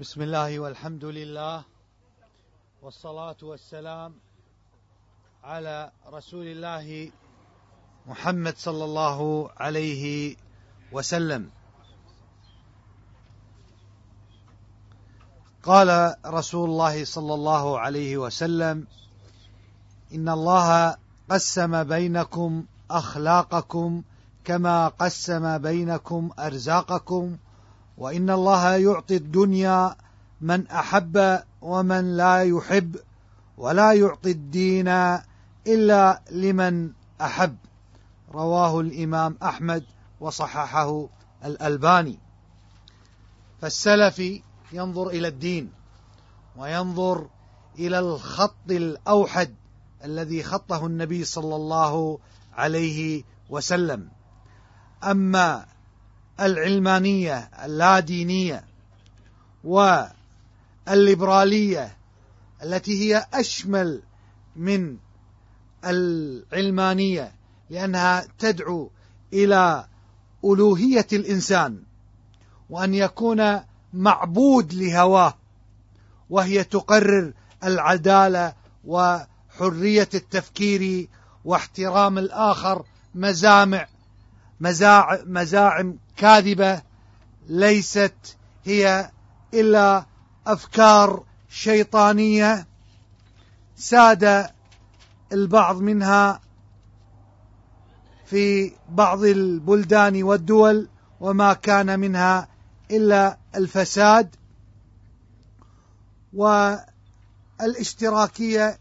بسم الله والحمد لله والصلاة والسلام على رسول الله محمد صلى الله عليه وسلم. قال رسول الله صلى الله عليه وسلم إن الله قسم بينكم أخلاقكم كما قسم بينكم أرزاقكم وإن الله يعطي الدنيا من أحب ومن لا يحب ولا يعطي الدين إلا لمن أحب. رواه الإمام أحمد وصححه الألباني. فالسلفي ينظر إلى الدين وينظر إلى الخط الأوحد الذي خطه النبي صلى الله عليه وسلم. أما العلمانية اللادينية والليبرالية التي هي أشمل من العلمانية لأنها تدعو إلى ألوهية الإنسان وأن يكون معبود لهواه وهي تقرر العدالة وحرية التفكير واحترام الآخر مزامع مزاعم كاذبة ليست هي إلا أفكار شيطانية ساد البعض منها في بعض البلدان والدول وما كان منها إلا الفساد والاشتراكية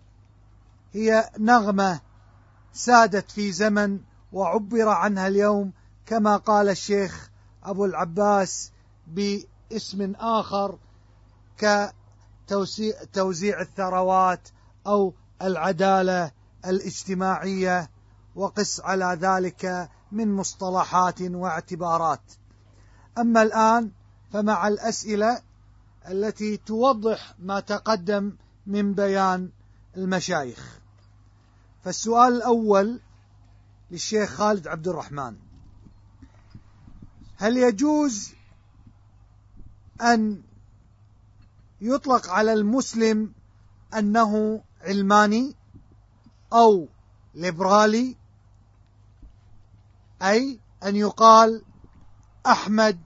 هي نغمة سادت في زمن وعبر عنها اليوم كما قال الشيخ أبو العباس باسم آخر كتوزيع الثروات أو العدالة الاجتماعية وقس على ذلك من مصطلحات واعتبارات. أما الآن فمع الأسئلة التي توضح ما تقدم من بيان المشايخ. فالسؤال الأول للشيخ خالد عبد الرحمن. هل يجوز أن يطلق على المسلم أنه علماني أو ليبرالي؟ أي أن يقال أحمد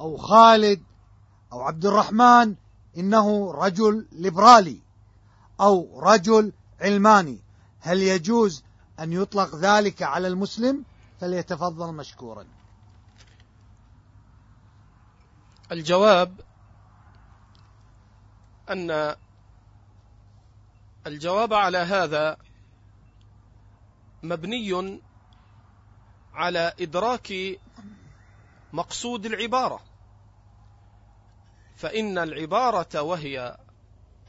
أو خالد أو عبد الرحمن إنه رجل ليبرالي أو رجل علماني. هل يجوز أن يطلق ذلك على المسلم؟ فليتفضل مشكورا. الجواب أن الجواب على هذا مبني على إدراك مقصود العبارة فإن العبارة وهي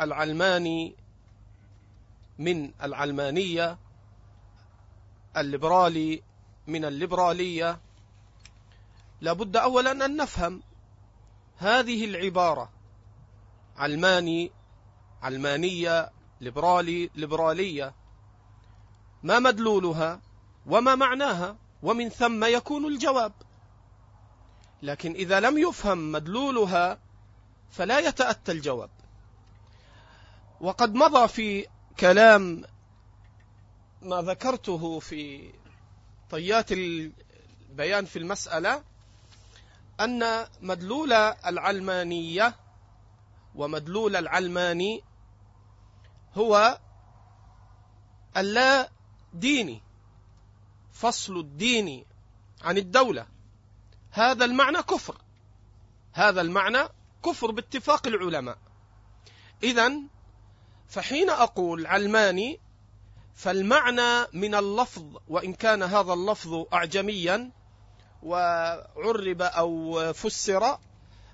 العلماني من العلمانية الليبرالي من الليبرالية لابد أولا أن نفهم هذه العبارة. علماني علمانية ليبرالي ليبرالية. ما مدلولها وما معناها ومن ثم يكون الجواب. لكن إذا لم يفهم مدلولها فلا يتأتى الجواب. وقد مضى في كلام ما ذكرته في طيات البيان في المسألة أن مدلول العلمانية ومدلول العلماني هو اللا ديني فصل الدين عن الدولة. هذا المعنى كفر. هذا المعنى كفر باتفاق العلماء. إذا فحين أقول علماني فالمعنى من اللفظ وإن كان هذا اللفظ أعجميا وعرب أو فسر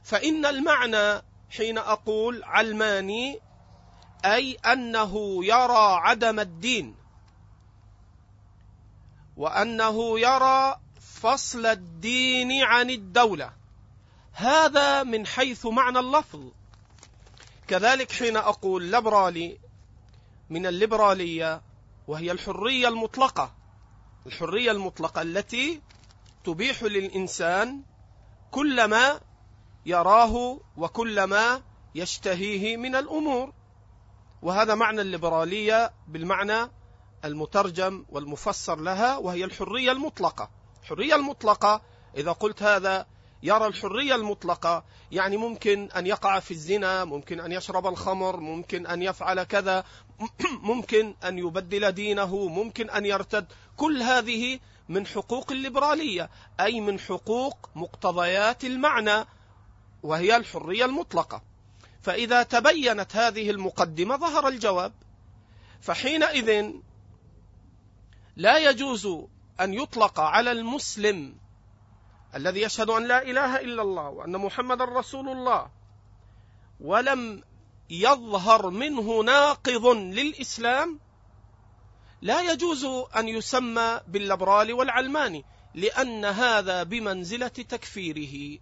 فإن المعنى حين أقول علماني أي أنه يرى عدم الدين وأنه يرى فصل الدين عن الدولة. هذا من حيث معنى اللفظ. كذلك حين أقول ليبرالي من الليبرالية وهي الحرية المطلقة. الحرية المطلقة التي تبيح للإنسان كل ما يراه وكل ما يشتهيه من الأمور. وهذا معنى الليبرالية بالمعنى المترجم والمفسر لها وهي الحرية المطلقة. الحرية المطلقة إذا قلت هذا يرى الحرية المطلقة يعني ممكن أن يقع في الزنا ممكن أن يشرب الخمر ممكن أن يفعل كذا ممكن أن يبدل دينه ممكن أن يرتد. كل هذه من حقوق الليبرالية أي من حقوق مقتضيات المعنى وهي الحرية المطلقة. فإذا تبينت هذه المقدمة ظهر الجواب فحينئذ لا يجوز أن يطلق على المسلم الذي يشهد أن لا إله إلا الله وأن محمد رسول الله ولم يظهر منه ناقض للإسلام لا يجوز أن يسمى باللبرالي والعلماني لأن هذا بمنزلة تكفيره.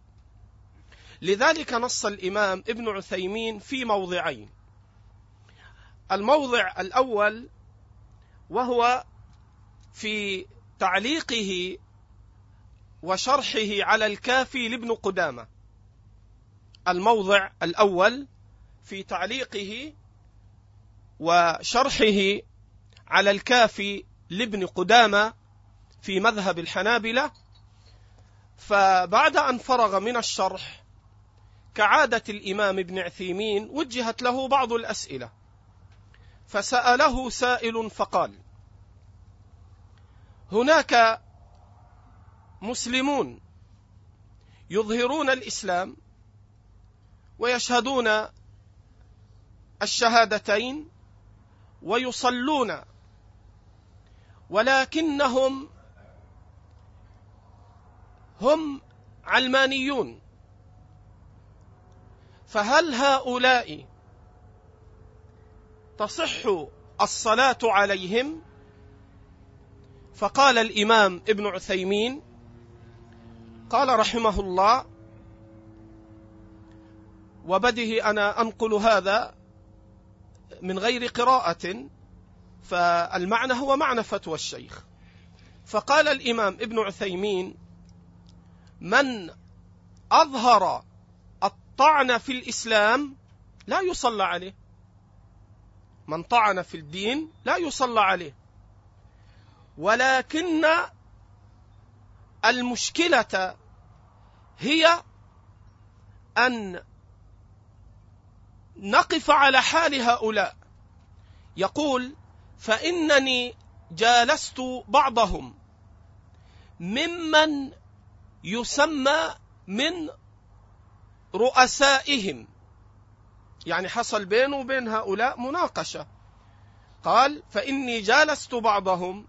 لذلك نص الإمام ابن عثيمين في موضعين. الموضع الأول وهو في تعليقه وشرحه على الكافي لابن قدامة. الموضع الأول في تعليقه وشرحه على الكافي لابن قدامة في مذهب الحنابلة فبعد أن فرغ من الشرح كعادة الإمام ابن عثيمين وجهت له بعض الأسئلة فسأله سائل فقال هناك مسلمون يظهرون الإسلام ويشهدون الشهادتين ويصلون ولكنهم هم علمانيون فهل هؤلاء تصح الصلاة عليهم؟ فقال الإمام ابن عثيمين قال رحمه الله وبده أنا أنقل هذا من غير قراءة فالمعنى هو معنى فتوى الشيخ. فقال الإمام ابن عثيمين من أظهر الطعن في الإسلام لا يصلى عليه. من طعن في الدين لا يصلى عليه. ولكن المشكلة هي أن نقف على حال هؤلاء. يقول فإنني جالست بعضهم ممن يسمى من رؤسائهم. يعني حصل بينه وبين هؤلاء مناقشة. قال فإني جالست بعضهم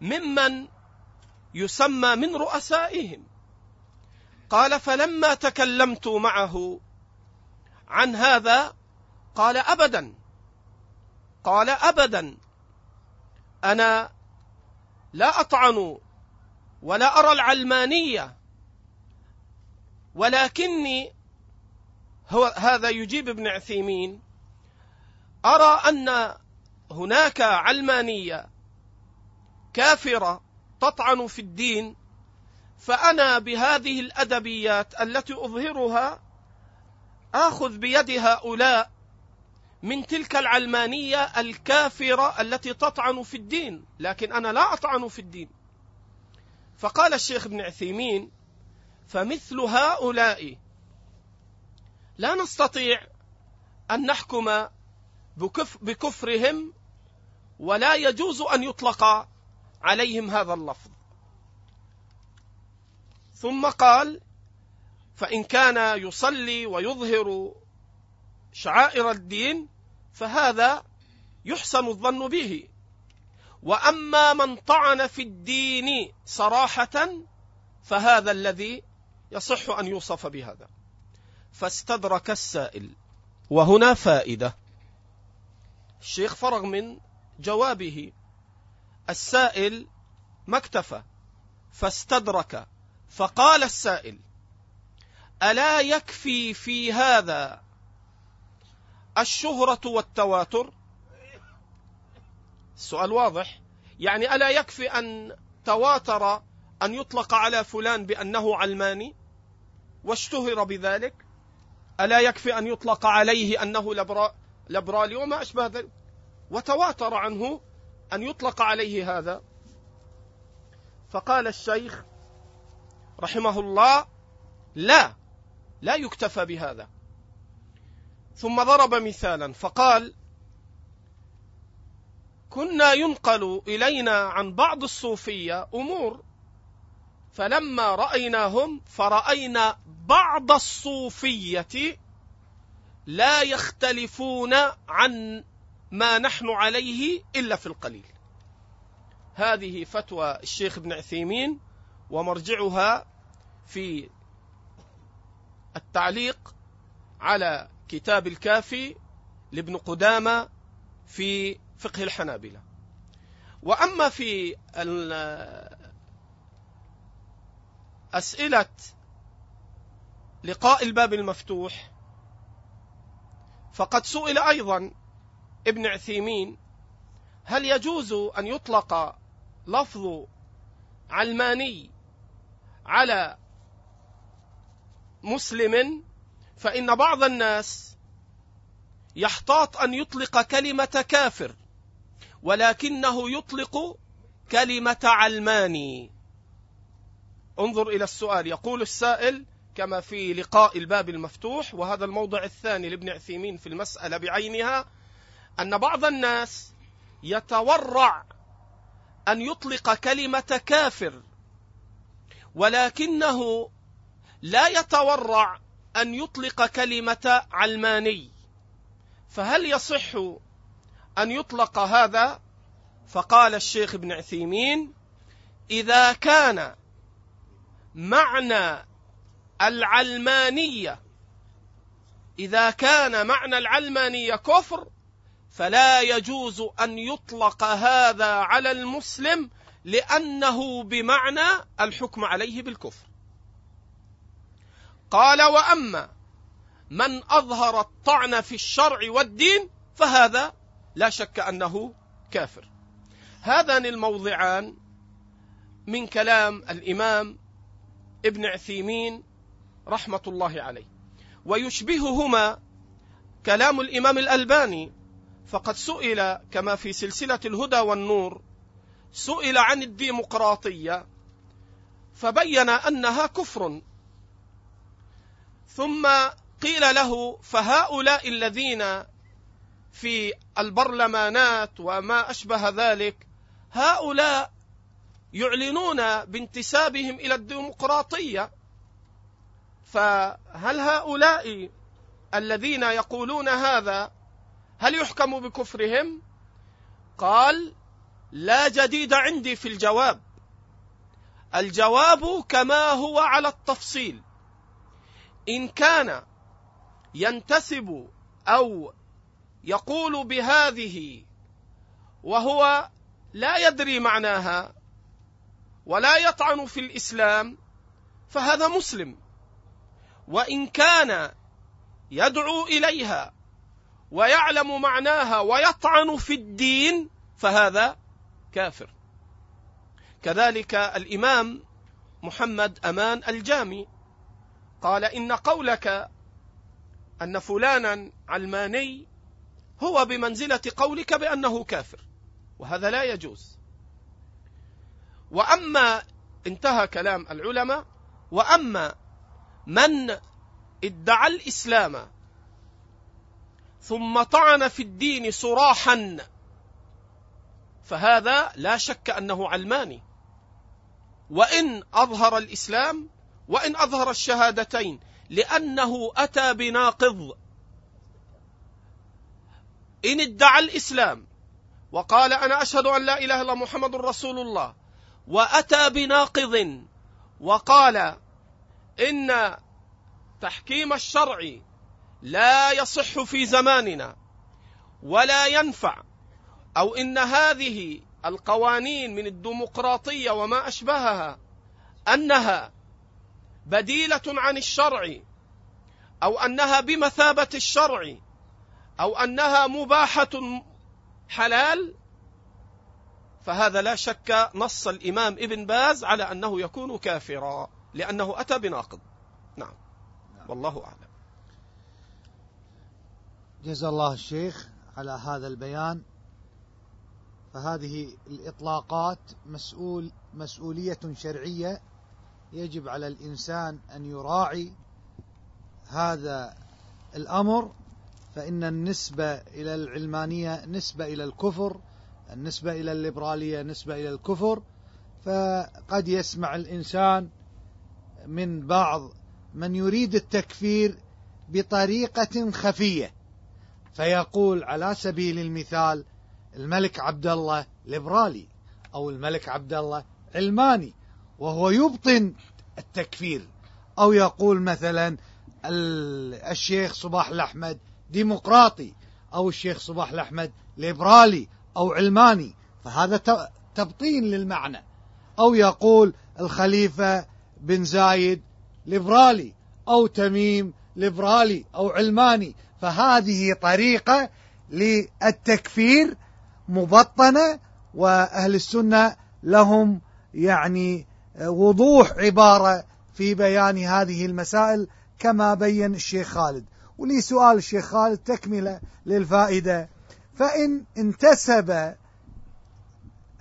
ممن يسمى من رؤسائهم. قال فلما تكلمت معه عن هذا قال ابدا. قال ابدا. أنا لا أطعن ولا أرى العلمانية ولكني هو هذا يجيب ابن عثيمين أرى أن هناك علمانية كافرة تطعن في الدين فأنا بهذه الأدبيات التي أظهرها آخذ بيد هؤلاء من تلك العلمانية الكافرة التي تطعن في الدين. لكن أنا لا أطعن في الدين. فقال الشيخ ابن عثيمين فمثل هؤلاء لا نستطيع أن نحكم بكفرهم ولا يجوز أن يطلق عليهم هذا اللفظ. ثم قال فإن كان يصلي ويظهر شعائر الدين فهذا يحسن الظن به. وأما من طعن في الدين صراحة فهذا الذي يصح أن يوصف بهذا. فاستدرك السائل. وهنا فائدة. الشيخ فرغ من جوابه. السائل ما اكتفى. فاستدرك. فقال السائل ألا يكفي في هذا الشهرة والتواتر. السؤال واضح. يعني ألا يكفي أن تواتر أن يطلق على فلان بأنه علماني واشتهر بذلك؟ ألا يكفي أن يطلق عليه أنه لبرالي وما أشبه ذلك؟ وتواتر عنه أن يطلق عليه هذا. فقال الشيخ رحمه الله لا لا يكتفى بهذا. ثم ضرب مثالا فقال كنا ينقل إلينا عن بعض الصوفية أمور فلما رأيناهم فرأينا بعض الصوفية لا يختلفون عن ما نحن عليه إلا في القليل. هذه فتوى الشيخ ابن عثيمين ومرجعها في التعليق على كتاب الكافي لابن قدامة في فقه الحنابلة. وأما في أسئلة لقاء الباب المفتوح فقد سئل أيضا ابن عثيمين هل يجوز أن يطلق لفظ علماني على مسلم فإن بعض الناس يحتاط أن يطلق كلمة كافر ولكنه يطلق كلمة علماني. انظر إلى السؤال. يقول السائل كما في لقاء الباب المفتوح وهذا الموضع الثاني لابن عثيمين في المسألة بعينها أن بعض الناس يتورع أن يطلق كلمة كافر ولكنه لا يتورع أن يطلق كلمة علماني. فهل يصح أن يطلق هذا؟ فقال الشيخ ابن عثيمين إذا كان معنى العلمانية إذا كان معنى العلمانية كفر فلا يجوز أن يطلق هذا على المسلم لأنه بمعنى الحكم عليه بالكفر. قال وأما من أظهر الطعن في الشرع والدين فهذا لا شك أنه كافر. هذان الموضعان من كلام الإمام ابن عثيمين رحمة الله عليه. ويشبههما كلام الإمام الألباني فقد سئل كما في سلسلة الهدى والنور سئل عن الديمقراطية فبين أنها كفر ثم قيل له فهؤلاء الذين في البرلمانات وما أشبه ذلك هؤلاء يعلنون بانتسابهم إلى الديمقراطية. فهل هؤلاء الذين يقولون هذا هل يحكم بكفرهم؟ قال لا جديد عندي في الجواب. الجواب كما هو على التفصيل. إن كان ينتسب أو يقول بهذه وهو لا يدري معناها ولا يطعن في الإسلام فهذا مسلم. وإن كان يدعو إليها ويعلم معناها ويطعن في الدين فهذا كافر. كذلك الإمام محمد أمان الجامي قال إن قولك أن فلانا علماني هو بمنزلة قولك بأنه كافر وهذا لا يجوز. وأما انتهى كلام العلماء وأما من ادعى الإسلام ثم طعن في الدين صراحا فهذا لا شك أنه علماني. وإن أظهر الإسلام وإن أظهر الشهادتين لأنه أتى بناقض. إن ادعى الإسلام وقال أنا أشهد أن لا إله إلا محمد رسول الله وأتى بناقض وقال إن تحكيم الشرع لا يصح في زماننا ولا ينفع أو إن هذه القوانين من الديمقراطية وما أشبهها أنها بديلة عن الشرع أو أنها بمثابة الشرع أو أنها مباحة حلال فهذا لا شك نص الإمام ابن باز على أنه يكون كافرا لأنه أتى بناقض. نعم. والله أعلم. جزا الله الشيخ على هذا البيان. فهذه الإطلاقات مسؤول مسؤولية شرعية يجب على الإنسان أن يراعي هذا الأمر فإن النسبة إلى العلمانية نسبة إلى الكفر النسبة إلى الليبرالية نسبة إلى الكفر فقد يسمع الإنسان من بعض من يريد التكفير بطريقة خفية فيقول على سبيل المثال الملك عبد الله ليبرالي أو الملك عبد الله علماني. وهو يبطن التكفير. أو يقول مثلا الشيخ صباح الأحمد ديمقراطي أو الشيخ صباح الأحمد ليبرالي أو علماني. فهذا تبطين للمعنى. أو يقول الخليفة بن زايد ليبرالي أو تميم ليبرالي أو علماني. فهذه طريقة للتكفير مبطنة وأهل السنة لهم يعني وضوح عبارة في بيان هذه المسائل كما بين الشيخ خالد. ولي سؤال الشيخ خالد تكملة للفائدة. فإن انتسب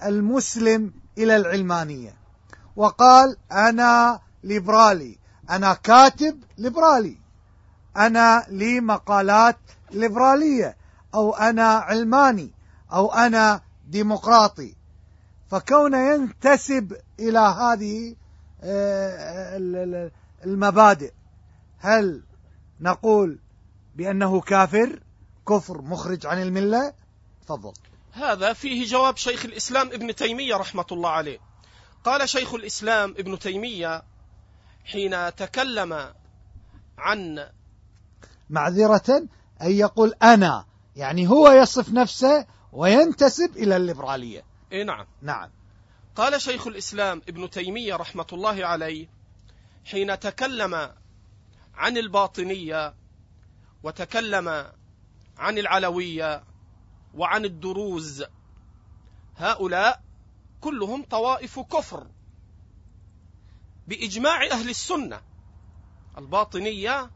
المسلم إلى العلمانية وقال أنا ليبرالي أنا كاتب ليبرالي أنا لي مقالات ليبرالية أو أنا علماني أو أنا ديمقراطي. فكونه ينتسب إلى هذه آه، المبادئ. هل نقول بأنه كافر كفر مخرج عن الملة؟ تفضل. هذا فيه جواب شيخ الإسلام ابن تيمية رحمة الله عليه. قال شيخ الإسلام ابن تيمية حين تكلم عن معذرة أن يقول أنا يعني هو يصف نفسه وينتسب إلى الليبرالية. إيه نعم. نعم. قال شيخ الإسلام ابن تيمية رحمة الله عليه حين تكلم عن الباطنية وتكلم عن العلوية وعن الدروز هؤلاء كلهم طوائف كفر بإجماع أهل السنة. الباطنية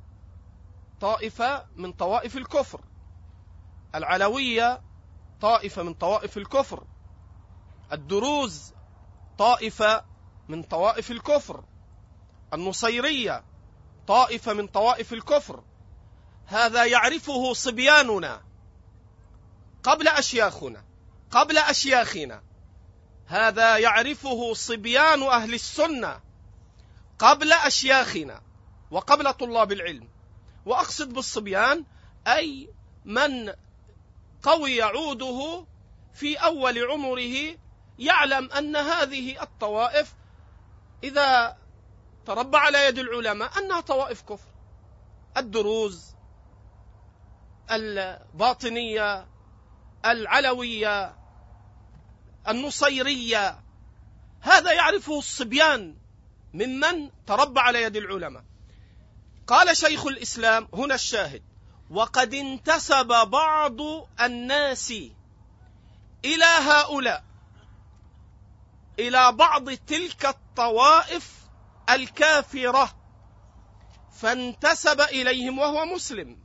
طائفة من طوائف الكفر العلوية طائفة من طوائف الكفر. الدروز طائفة من طوائف الكفر. النصيرية طائفة من طوائف الكفر. هذا يعرفه صبياننا قبل أشياخنا قبل أشياخنا. هذا يعرفه صبيان أهل السنة قبل أشياخنا وقبل طلاب العلم. وأقصد بالصبيان أي من قوي عوده في أول عمره يعلم أن هذه الطوائف إذا تربى على يد العلماء أنها طوائف كفر. الدروز الباطنية العلوية النصيرية هذا يعرفه الصبيان ممن تربى على يد العلماء. قال شيخ الإسلام هنا الشاهد وقد انتسب بعض الناس إلى هؤلاء إلى بعض تلك الطوائف الكافرة فانتسب إليهم وهو مسلم.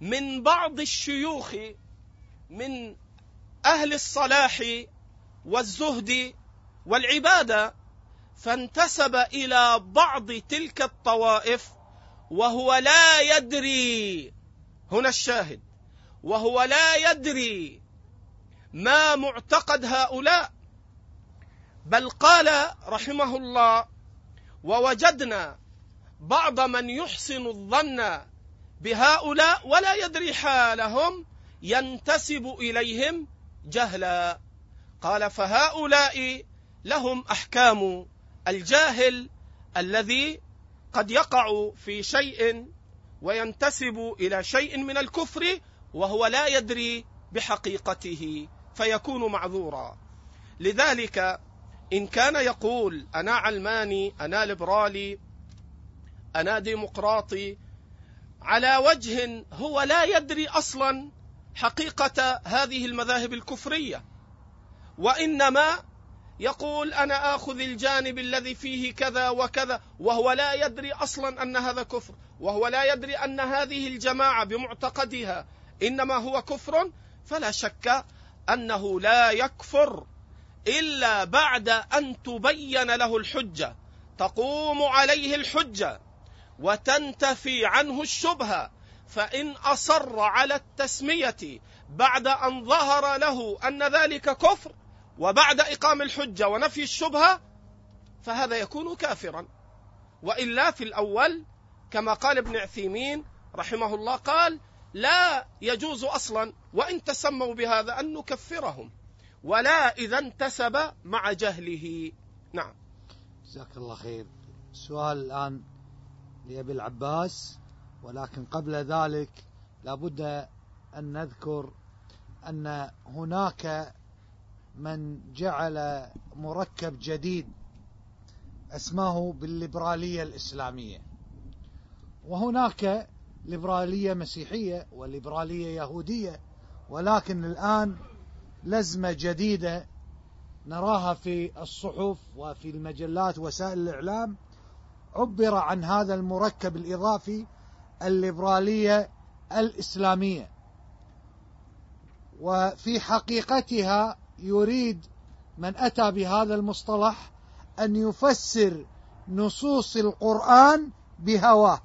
من بعض الشيوخ من أهل الصلاح والزهد والعبادة فانتسب إلى بعض تلك الطوائف وهو لا يدري هنا الشاهد وهو لا يدري ما معتقد هؤلاء. بل قال رحمه الله ووجدنا بعض من يحسن الظن بهؤلاء ولا يدري حالهم ينتسب إليهم جهلا. قال فهؤلاء لهم أحكام الجاهل الذي قد يقع في شيء وينتسب إلى شيء من الكفر وهو لا يدري بحقيقته فيكون معذورا. لذلك إن كان يقول أنا علماني أنا ليبرالي أنا ديمقراطي على وجه هو لا يدري أصلا حقيقة هذه المذاهب الكفرية. وإنما يقول أنا آخذ الجانب الذي فيه كذا وكذا وهو لا يدري أصلا أن هذا كفر وهو لا يدري أن هذه الجماعة بمعتقدها إنما هو كفر فلا شك أنه لا يكفر. إلا بعد أن تبين له الحجة. تقوم عليه الحجة وتنتفي عنه الشبهة. فإن أصر على التسمية بعد أن ظهر له أن ذلك كفر وبعد إقام الحجة ونفي الشبهة فهذا يكون كافرا. وإلا في الأول كما قال ابن عثيمين رحمه الله قال لا يجوز أصلا وإن تسموا بهذا أن نكفرهم. ولا إذا انتسب مع جهله. نعم. جزاك الله خير. سؤال الآن لأبي العباس. ولكن قبل ذلك لابد أن نذكر أن هناك من جعل مركب جديد اسماه بالليبرالية الإسلامية. وهناك ليبرالية مسيحية وليبرالية يهودية. ولكن الآن لزمة جديدة نراها في الصحف وفي المجلات وسائل الإعلام عبر عن هذا المركب الإضافي الليبرالية الإسلامية. وفي حقيقتها يريد من أتى بهذا المصطلح أن يفسر نصوص القرآن بهواه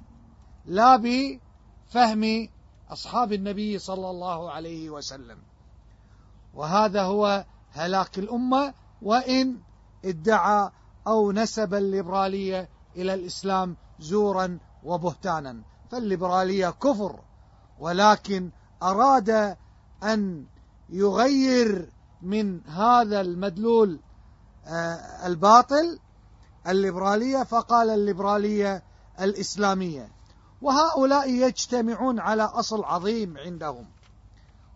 لا بفهم أصحاب النبي صلى الله عليه وسلم. وهذا هو هلاك الأمة وإن ادعى أو نسب الليبرالية إلى الإسلام زورا وبهتانا. فالليبرالية كفر ولكن أراد أن يغير من هذا المدلول آه، الباطل الليبرالية فقال الليبرالية الإسلامية. وهؤلاء يجتمعون على أصل عظيم عندهم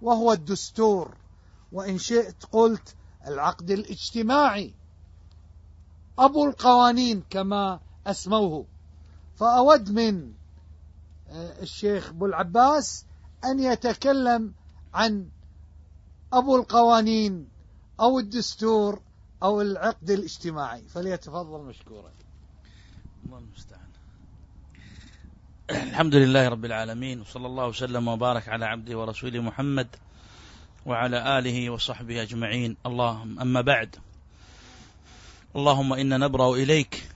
وهو الدستور. وإن شئت قلت العقد الاجتماعي. أبو القوانين كما أسموه. فأود من آه، الشيخ أبو العباس أن يتكلم عن أبو القوانين أو الدستور أو العقد الاجتماعي. فليتفضل مشكورا. الله المستعان الحمد لله رب العالمين وصلى الله وسلم وبارك على عبده ورسوله محمد وعلى آله وصحبه أجمعين. اللهم أما بعد. اللهم إنا نبرأ إليك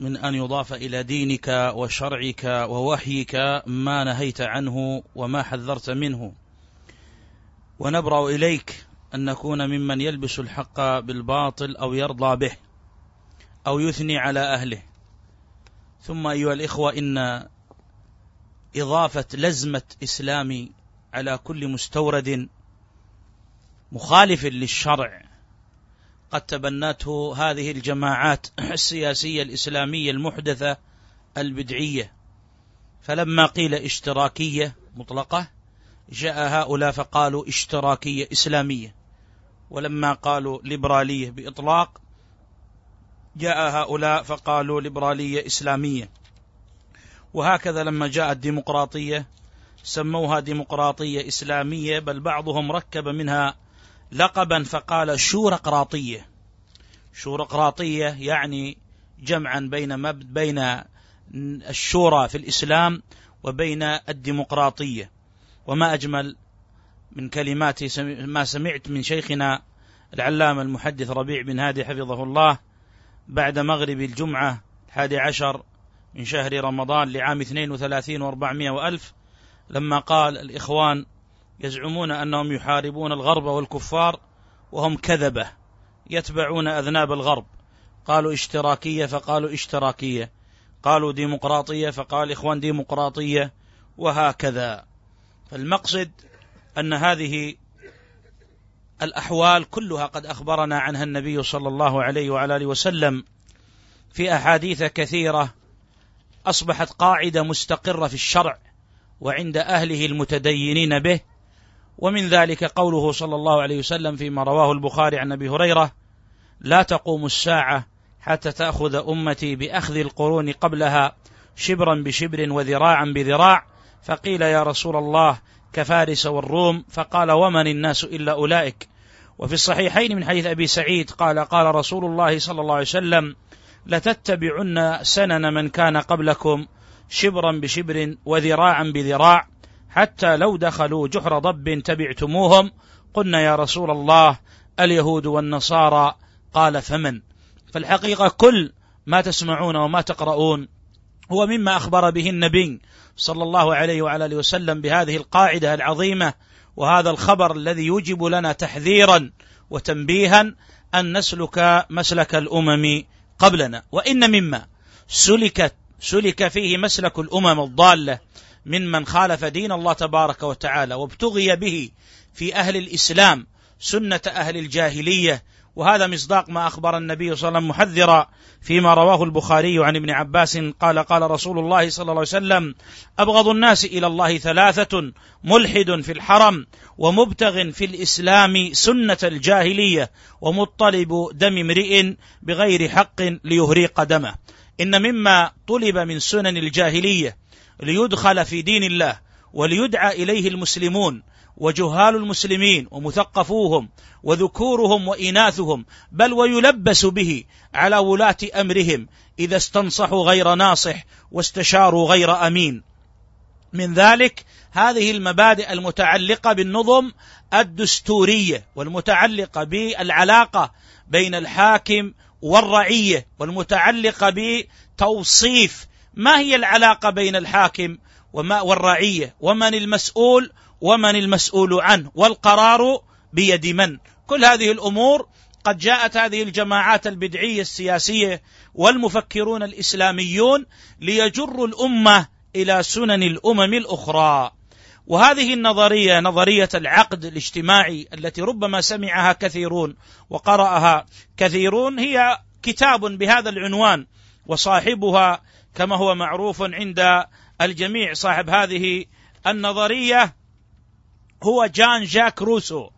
من أن يضاف إلى دينك وشرعك ووحيك ما نهيت عنه وما حذرت منه. ونبرأ إليك أن نكون ممن يلبس الحق بالباطل أو يرضى به أو يثني على أهله. ثم أيها الإخوة إن إضافة لزمة إسلامي على كل مستورد مخالف للشرع. قد تبنته هذه الجماعات السياسية الإسلامية المحدثة البدعية. فلما قيل اشتراكية مطلقة جاء هؤلاء فقالوا اشتراكية إسلامية. ولما قالوا ليبرالية بإطلاق جاء هؤلاء فقالوا ليبرالية إسلامية. وهكذا لما جاءت ديمقراطية سموها ديمقراطية إسلامية بل بعضهم ركب منها لقبا فقال شورقراطية. شورقراطية يعني جمعا بين بين الشورى في الإسلام وبين الديمقراطية. وما أجمل من كلمات ما سمعت من شيخنا العلامة المحدث ربيع بن هادي حفظه الله بعد مغرب الجمعة الحادي عشر من شهر رمضان لعام 32 و400 وألف لما قال الإخوان يزعمون أنهم يحاربون الغرب والكفار وهم كذبة يتبعون أذناب الغرب. قالوا اشتراكية فقالوا اشتراكية قالوا ديمقراطية فقال إخوان ديمقراطية وهكذا. فالمقصد أن هذه الأحوال كلها قد أخبرنا عنها النبي صلى الله عليه وعلى آله وسلم في أحاديث كثيرة أصبحت قاعدة مستقرة في الشرع وعند أهله المتدينين به ومن ذلك قوله صلى الله عليه وسلم فيما رواه البخاري عن أبي هريرة لا تقوم الساعة حتى تأخذ أمتي بأخذ القرون قبلها شبرا بشبر وذراعا بذراع فقيل يا رسول الله كفارس والروم فقال ومن الناس إلا أولئك؟ وفي الصحيحين من حديث أبي سعيد قال قال رسول الله صلى الله عليه وسلم لتتبعن سنن من كان قبلكم شبرا بشبر وذراعا بذراع حتى لو دخلوا جحر ضب تبعتموهم. قلنا يا رسول الله اليهود والنصارى قال فمن؟ فالحقيقة كل ما تسمعون وما تقرؤون هو مما أخبر به النبي صلى الله عليه وعلى آله وسلم بهذه القاعدة العظيمة وهذا الخبر الذي يوجب لنا تحذيرا وتنبيها أن نسلك مسلك الأمم قبلنا. وإن مما سلكت سلك فيه مسلك الأمم الضالة. ممن خالف دين الله تبارك وتعالى وابتغي به في أهل الإسلام سنة أهل الجاهلية. وهذا مصداق ما أخبر النبي صلى الله عليه وسلم محذرا فيما رواه البخاري عن ابن عباس قال قال رسول الله صلى الله عليه وسلم أبغض الناس إلى الله ثلاثة ملحد في الحرم ومبتغ في الإسلام سنة الجاهلية ومطلب دم امرئ بغير حق ليهريق دمه. إن مما طلب من سنن الجاهلية ليدخل في دين الله وليدعى إليه المسلمون وجهال المسلمين ومثقفوهم وذكورهم وإناثهم بل ويلبس به على ولاة أمرهم إذا استنصحوا غير ناصح واستشاروا غير أمين. من ذلك هذه المبادئ المتعلقة بالنظم الدستورية والمتعلقة بالعلاقة بين الحاكم والرعية والمتعلقة بتوصيف ما هي العلاقة بين الحاكم وما والرعية؟ ومن المسؤول؟ ومن المسؤول عنه؟ والقرار بيد من؟ كل هذه الأمور قد جاءت هذه الجماعات البدعية السياسية والمفكرون الإسلاميون ليجروا الأمة إلى سنن الأمم الأخرى. وهذه النظرية نظرية العقد الاجتماعي التي ربما سمعها كثيرون وقرأها كثيرون هي كتاب بهذا العنوان وصاحبها كما هو معروف عند الجميع. صاحب هذه النظرية هو جان جاك روسو.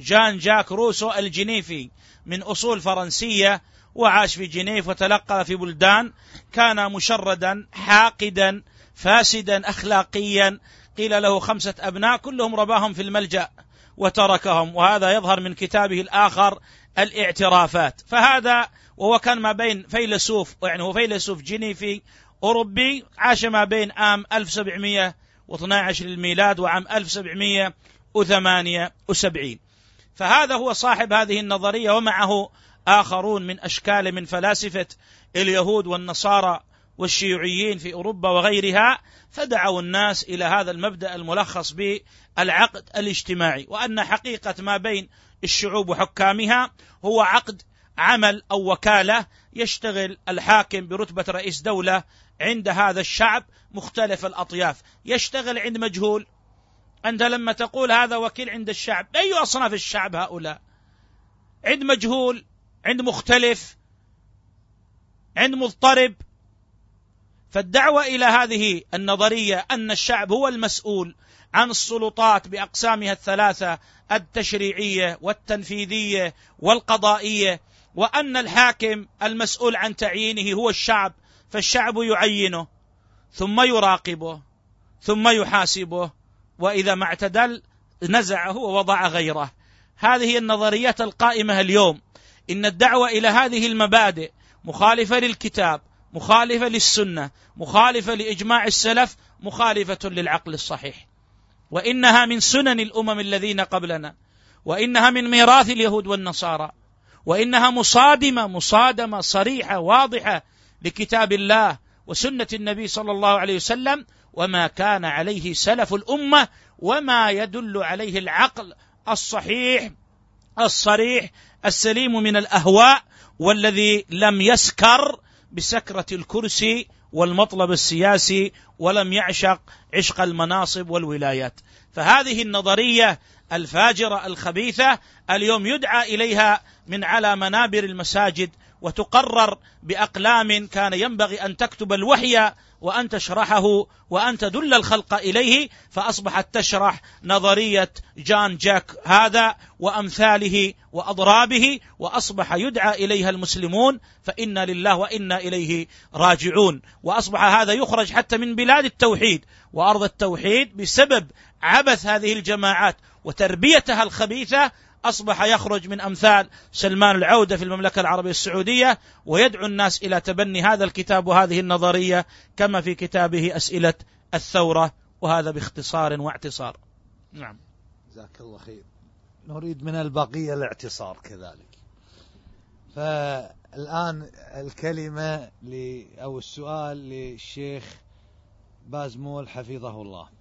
جان جاك روسو الجنيفي من أصول فرنسية وعاش في جنيف وتلقى في بلدان كان مشردا حاقدا فاسدا أخلاقيا. قيل له خمسة أبناء كلهم رباهم في الملجأ وتركهم. وهذا يظهر من كتابه الآخر الإعترافات. فهذا وهو كان ما بين فيلسوف يعني هو فيلسوف جنيفي أوروبي عاش ما بين عام 1712 للميلاد وعام 1778 فهذا هو صاحب هذه النظرية ومعه آخرون من أشكال من فلاسفة اليهود والنصارى والشيوعيين في أوروبا وغيرها فدعوا الناس إلى هذا المبدأ الملخص بالعقد الاجتماعي. وأن حقيقة ما بين الشعوب وحكامها هو عقد عمل أو وكالة يشتغل الحاكم برتبة رئيس دولة عند هذا الشعب مختلف الأطياف. يشتغل عند مجهول. أنت لما تقول هذا وكيل عند الشعب أي أصناف الشعب هؤلاء؟ عند مجهول عند مختلف عند مضطرب. فالدعوة إلى هذه النظرية أن الشعب هو المسؤول عن السلطات بأقسامها الثلاثة التشريعية والتنفيذية والقضائية. وأن الحاكم المسؤول عن تعيينه هو الشعب فالشعب يعينه ثم يراقبه ثم يحاسبه وإذا ما اعتدل نزعه ووضع غيره. هذه النظريات القائمة اليوم. إن الدعوة إلى هذه المبادئ مخالفة للكتاب مخالفة للسنة مخالفة لإجماع السلف مخالفة للعقل الصحيح. وإنها من سنن الأمم الذين قبلنا وإنها من ميراث اليهود والنصارى. وإنها مصادمة مصادمة صريحة واضحة لكتاب الله وسنة النبي صلى الله عليه وسلم وما كان عليه سلف الأمة وما يدل عليه العقل الصحيح الصريح السليم من الأهواء والذي لم يسكر بسكرة الكرسي والمطلب السياسي ولم يعشق عشق المناصب والولايات. فهذه النظرية الفاجرة الخبيثة اليوم يدعى إليها من على منابر المساجد وتقرر بأقلام كان ينبغي أن تكتب الوحي وأن تشرحه وأن تدل الخلق إليه فأصبحت تشرح نظرية جان جاك هذا وأمثاله وأضرابه وأصبح يدعى إليها المسلمون فإنا لله وإنا إليه راجعون. وأصبح هذا يخرج حتى من بلاد التوحيد وأرض التوحيد بسبب عبث هذه الجماعات وتربيتها الخبيثة أصبح يخرج من أمثال سلمان العودة في المملكة العربية السعودية ويدعو الناس إلى تبني هذا الكتاب وهذه النظرية كما في كتابه أسئلة الثورة وهذا باختصار واعتصار. نعم. جزاك الله خير. نريد من البقية الاعتصار كذلك. فالآن الكلمة أو السؤال للشيخ بازمول حفظه الله.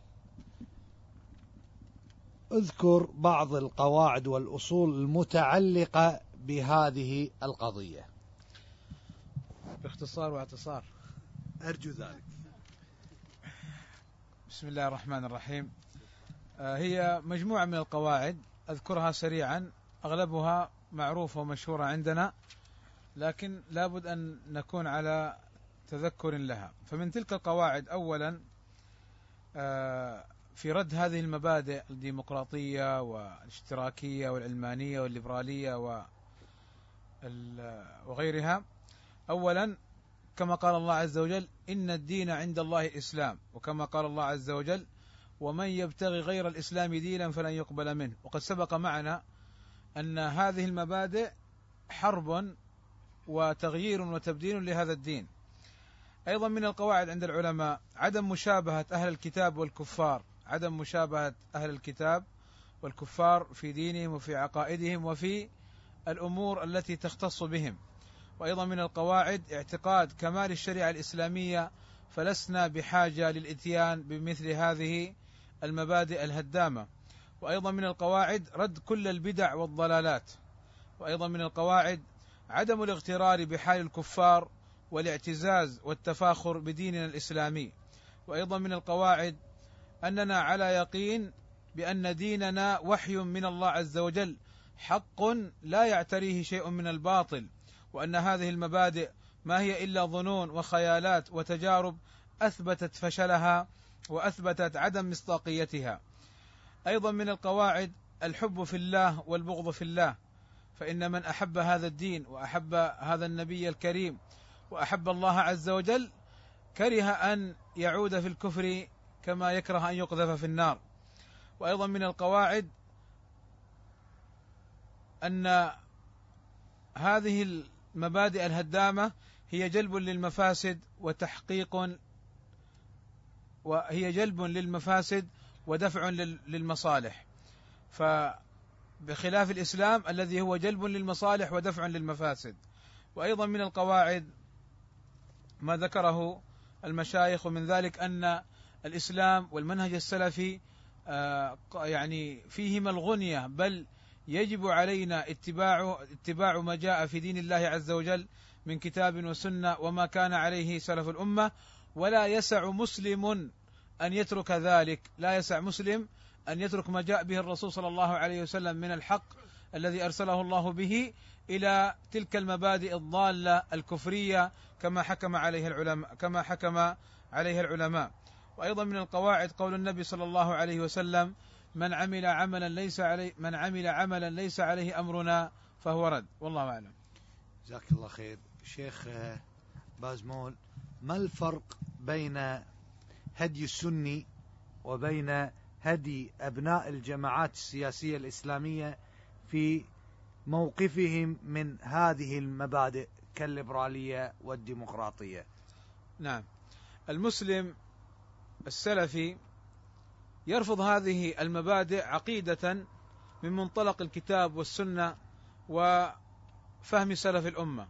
أذكر بعض القواعد والأصول المتعلقة بهذه القضية. باختصار واعتصار. أرجو ذلك. بسم الله الرحمن الرحيم. آه، هي مجموعة من القواعد أذكرها سريعا. أغلبها معروفة ومشهورة عندنا لكن لابد أن نكون على تذكر لها. فمن تلك القواعد أولا آه، في رد هذه المبادئ الديمقراطية والاشتراكية والعلمانية والليبرالية وغيرها. أولا كما قال الله عز وجل إن الدين عند الله الإسلام وكما قال الله عز وجل ومن يبتغي غير الإسلام دينا فلن يقبل منه. وقد سبق معنا أن هذه المبادئ حرب وتغيير وتبديل لهذا الدين. أيضا من القواعد عند العلماء عدم مشابهة أهل الكتاب والكفار عدم مشابهة أهل الكتاب والكفار في دينهم وفي عقائدهم وفي الأمور التي تختص بهم. وأيضا من القواعد اعتقاد كمال الشريعة الإسلامية فلسنا بحاجة للإتيان بمثل هذه المبادئ الهدامة. وأيضا من القواعد رد كل البدع والضلالات. وأيضا من القواعد عدم الاغترار بحال الكفار والاعتزاز والتفاخر بديننا الإسلامي. وأيضا من القواعد أننا على يقين بأن ديننا وحي من الله عز وجل حق لا يعتريه شيء من الباطل وأن هذه المبادئ ما هي إلا ظنون وخيالات وتجارب أثبتت فشلها وأثبتت عدم مصداقيتها. أيضا من القواعد الحب في الله والبغض في الله فإن من أحب هذا الدين وأحب هذا النبي الكريم وأحب الله عز وجل كره أن يعود في الكفر كما يكره أن يقذف في النار. وأيضا من القواعد أن هذه المبادئ الهدامة هي جلب للمفاسد وتحقيق وهي جلب للمفاسد ودفع للمصالح. فبخلاف الإسلام الذي هو جلب للمصالح ودفع للمفاسد. وأيضا من القواعد ما ذكره المشايخ ومن ذلك أن الإسلام والمنهج السلفي آه، يعني فيهما الغنية بل يجب علينا اتباع اتباع ما جاء في دين الله عز وجل من كتاب وسنة وما كان عليه سلف الأمة. ولا يسع مسلم أن يترك ذلك. لا يسع مسلم أن يترك ما جاء به الرسول صلى الله عليه وسلم من الحق الذي أرسله الله به إلى تلك المبادئ الضالة الكفرية كما حكم عليها العلماء كما حكم عليها العلماء. وأيضا من القواعد قول النبي صلى الله عليه وسلم من عمل عملا ليس عليه من عمل عملا ليس عليه أمرنا فهو رد. والله أعلم. جزاك الله خير. شيخ بازمول ما الفرق بين هدي السني وبين هدي أبناء الجماعات السياسية الإسلامية في موقفهم من هذه المبادئ كالليبرالية والديمقراطية؟ نعم. المسلم السلفي يرفض هذه المبادئ عقيدة من منطلق الكتاب والسنة وفهم سلف الأمة.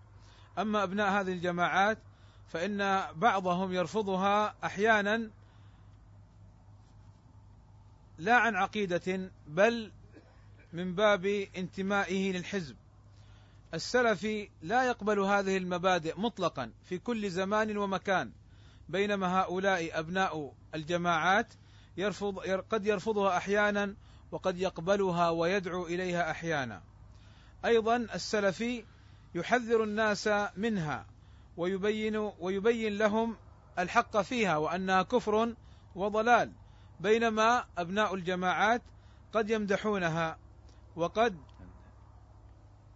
أما أبناء هذه الجماعات فإن بعضهم يرفضها أحيانا لا عن عقيدة بل من باب انتمائه للحزب. السلفي لا يقبل هذه المبادئ مطلقا في كل زمان ومكان. بينما هؤلاء أبناء الجماعات يرفض قد يرفضها أحيانا وقد يقبلها ويدعو إليها أحيانا. أيضا السلفي يحذر الناس منها ويبين ويبين لهم الحق فيها وأنها كفر وضلال بينما أبناء الجماعات قد يمدحونها وقد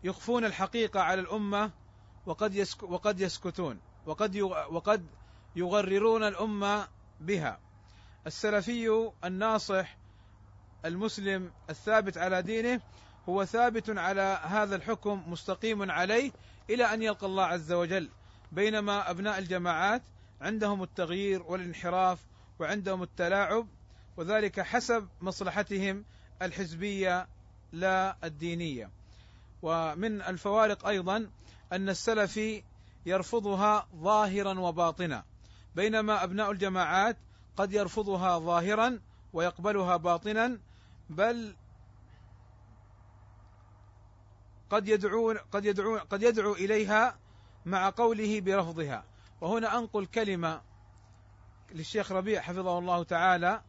يخفون الحقيقة على الأمة وقد وقد يسكتون وقد وقد يغررون الأمة بها. السلفي الناصح المسلم الثابت على دينه هو ثابت على هذا الحكم مستقيم عليه إلى أن يلقى الله عز وجل. بينما أبناء الجماعات عندهم التغيير والانحراف وعندهم التلاعب وذلك حسب مصلحتهم الحزبية لا الدينية. ومن الفوارق أيضا أن السلفي يرفضها ظاهرا وباطنا. بينما أبناء الجماعات قد يرفضها ظاهرا ويقبلها باطنا بل قد يدعون قد يدعون قد يدعو إليها مع قوله برفضها. وهنا أنقل كلمة للشيخ ربيع حفظه الله تعالى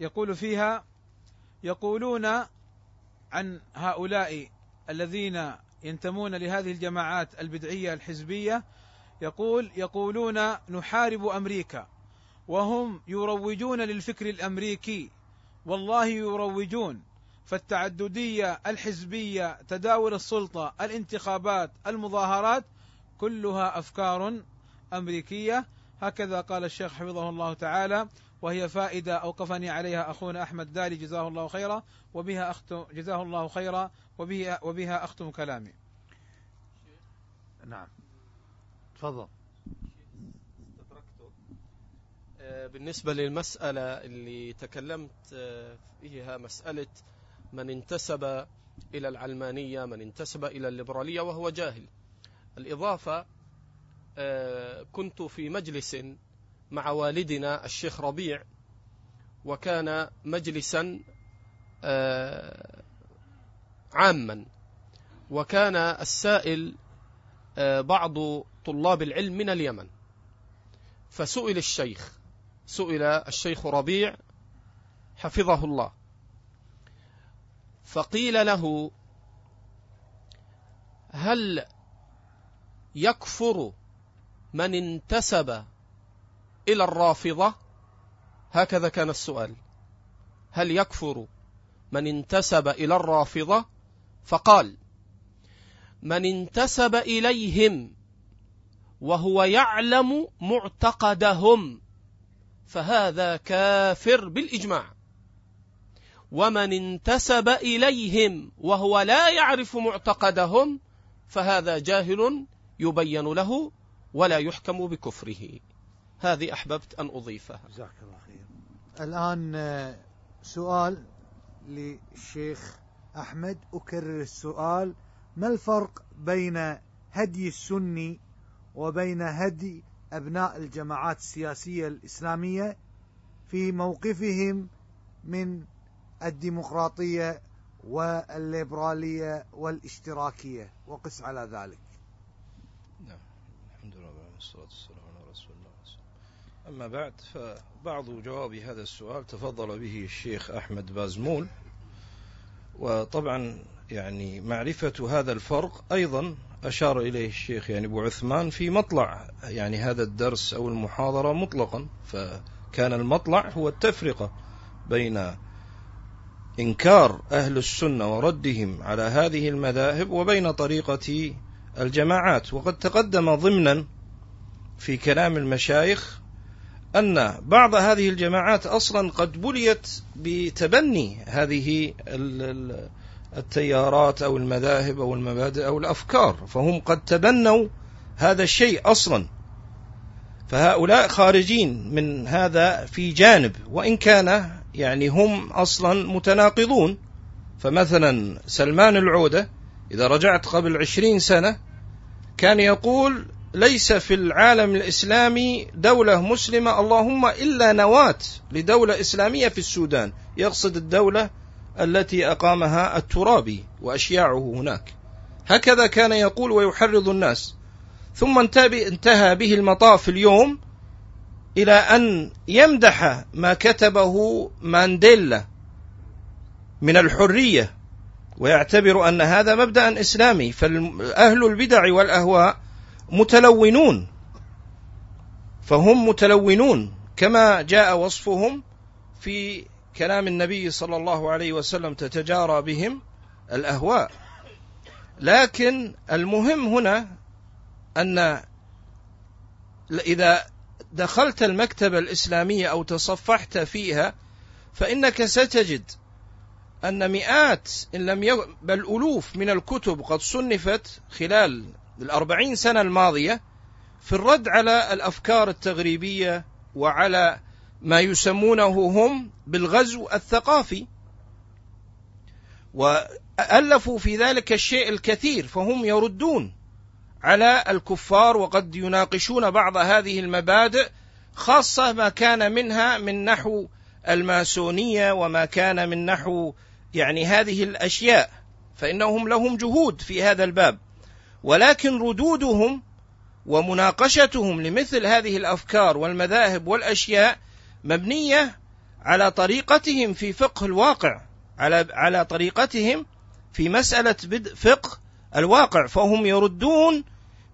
يقول فيها يقولون عن هؤلاء الذين ينتمون لهذه الجماعات البدعية الحزبية يقول يقولون نحارب أمريكا وهم يروجون للفكر الأمريكي والله يروجون فالتعددية الحزبية تداول السلطة الانتخابات المظاهرات كلها أفكار أمريكية هكذا قال الشيخ حفظه الله تعالى وهي فائدة أوقفني عليها أخونا أحمد دالي جزاه الله خيرا وبها اختم جزاه الله خيرا وبها وبها أختم كلامي. نعم. تفضل. آه، بالنسبة للمسألة اللي تكلمت آه، فيها مسألة من انتسب إلى العلمانية من انتسب إلى الليبرالية وهو جاهل. الإضافة آه، كنت في مجلس مع والدنا الشيخ ربيع وكان مجلسا عاما. وكان السائل بعض طلاب العلم من اليمن. فسئل الشيخ سئل الشيخ ربيع حفظه الله. فقيل له هل يكفر من انتسب إلى الرافضة؟ هكذا كان السؤال. هل يكفر من انتسب إلى الرافضة؟ فقال من انتسب إليهم وهو يعلم معتقدهم. فهذا كافر بالإجماع. ومن انتسب إليهم وهو لا يعرف معتقدهم فهذا جاهل يبين له ولا يحكم بكفره. هذه أحببت أن أضيفها. جزاك الله خير. الآن آه، سؤال للشيخ أحمد. أكرر السؤال. ما الفرق بين هدي السني وبين هدي أبناء الجماعات السياسية الإسلامية في موقفهم من الديمقراطية والليبرالية والاشتراكية. وقس على ذلك. نعم الحمد لله والصلاة والسلام على رسول الله. أما بعد فبعض جواب هذا السؤال تفضل به الشيخ أحمد بازمول. وطبعا يعني معرفة هذا الفرق أيضا أشار إليه الشيخ يعني أبو عثمان في مطلع يعني هذا الدرس أو المحاضرة مطلقا فكان المطلع هو التفرقة بين إنكار أهل السنة وردهم على هذه المذاهب وبين طريقة الجماعات. وقد تقدم ضمنا في كلام المشايخ أن بعض هذه الجماعات أصلا قد بليت بتبني هذه التيارات أو المذاهب أو المبادئ أو الأفكار فهم قد تبنوا هذا الشيء أصلا. فهؤلاء خارجين من هذا في جانب وإن كان يعني هم أصلا متناقضون. فمثلا سلمان العودة إذا رجعت قبل عشرين سنة كان يقول ليس في العالم الإسلامي دولة مسلمة اللهم إلا نواة لدولة إسلامية في السودان. يقصد الدولة التي أقامها الترابي وأشياعه هناك. هكذا كان يقول ويحرض الناس. ثم انتهى به المطاف اليوم إلى أن يمدح ما كتبه مانديلا من الحرية ويعتبر أن هذا مبدأ إسلامي. فأهل البدع والأهواء متلونون. فهم متلونون كما جاء وصفهم في كلام النبي صلى الله عليه وسلم تتجارى بهم الأهواء. لكن المهم هنا أن إذا دخلت المكتبة الإسلامية أو تصفحت فيها فإنك ستجد أن مئات إن لم يو بل ألوف من الكتب قد صنفت خلال الأربعين سنة الماضية في الرد على الأفكار التغريبية وعلى ما يسمونه هم بالغزو الثقافي وألفوا في ذلك الشيء الكثير فهم يردون على الكفار وقد يناقشون بعض هذه المبادئ خاصة ما كان منها من نحو الماسونية وما كان من نحو يعني هذه الأشياء فإنهم لهم جهود في هذا الباب. ولكن ردودهم ومناقشتهم لمثل هذه الأفكار والمذاهب والأشياء مبنية على طريقتهم في فقه الواقع على على طريقتهم في مسألة بدء فقه الواقع فهم يردون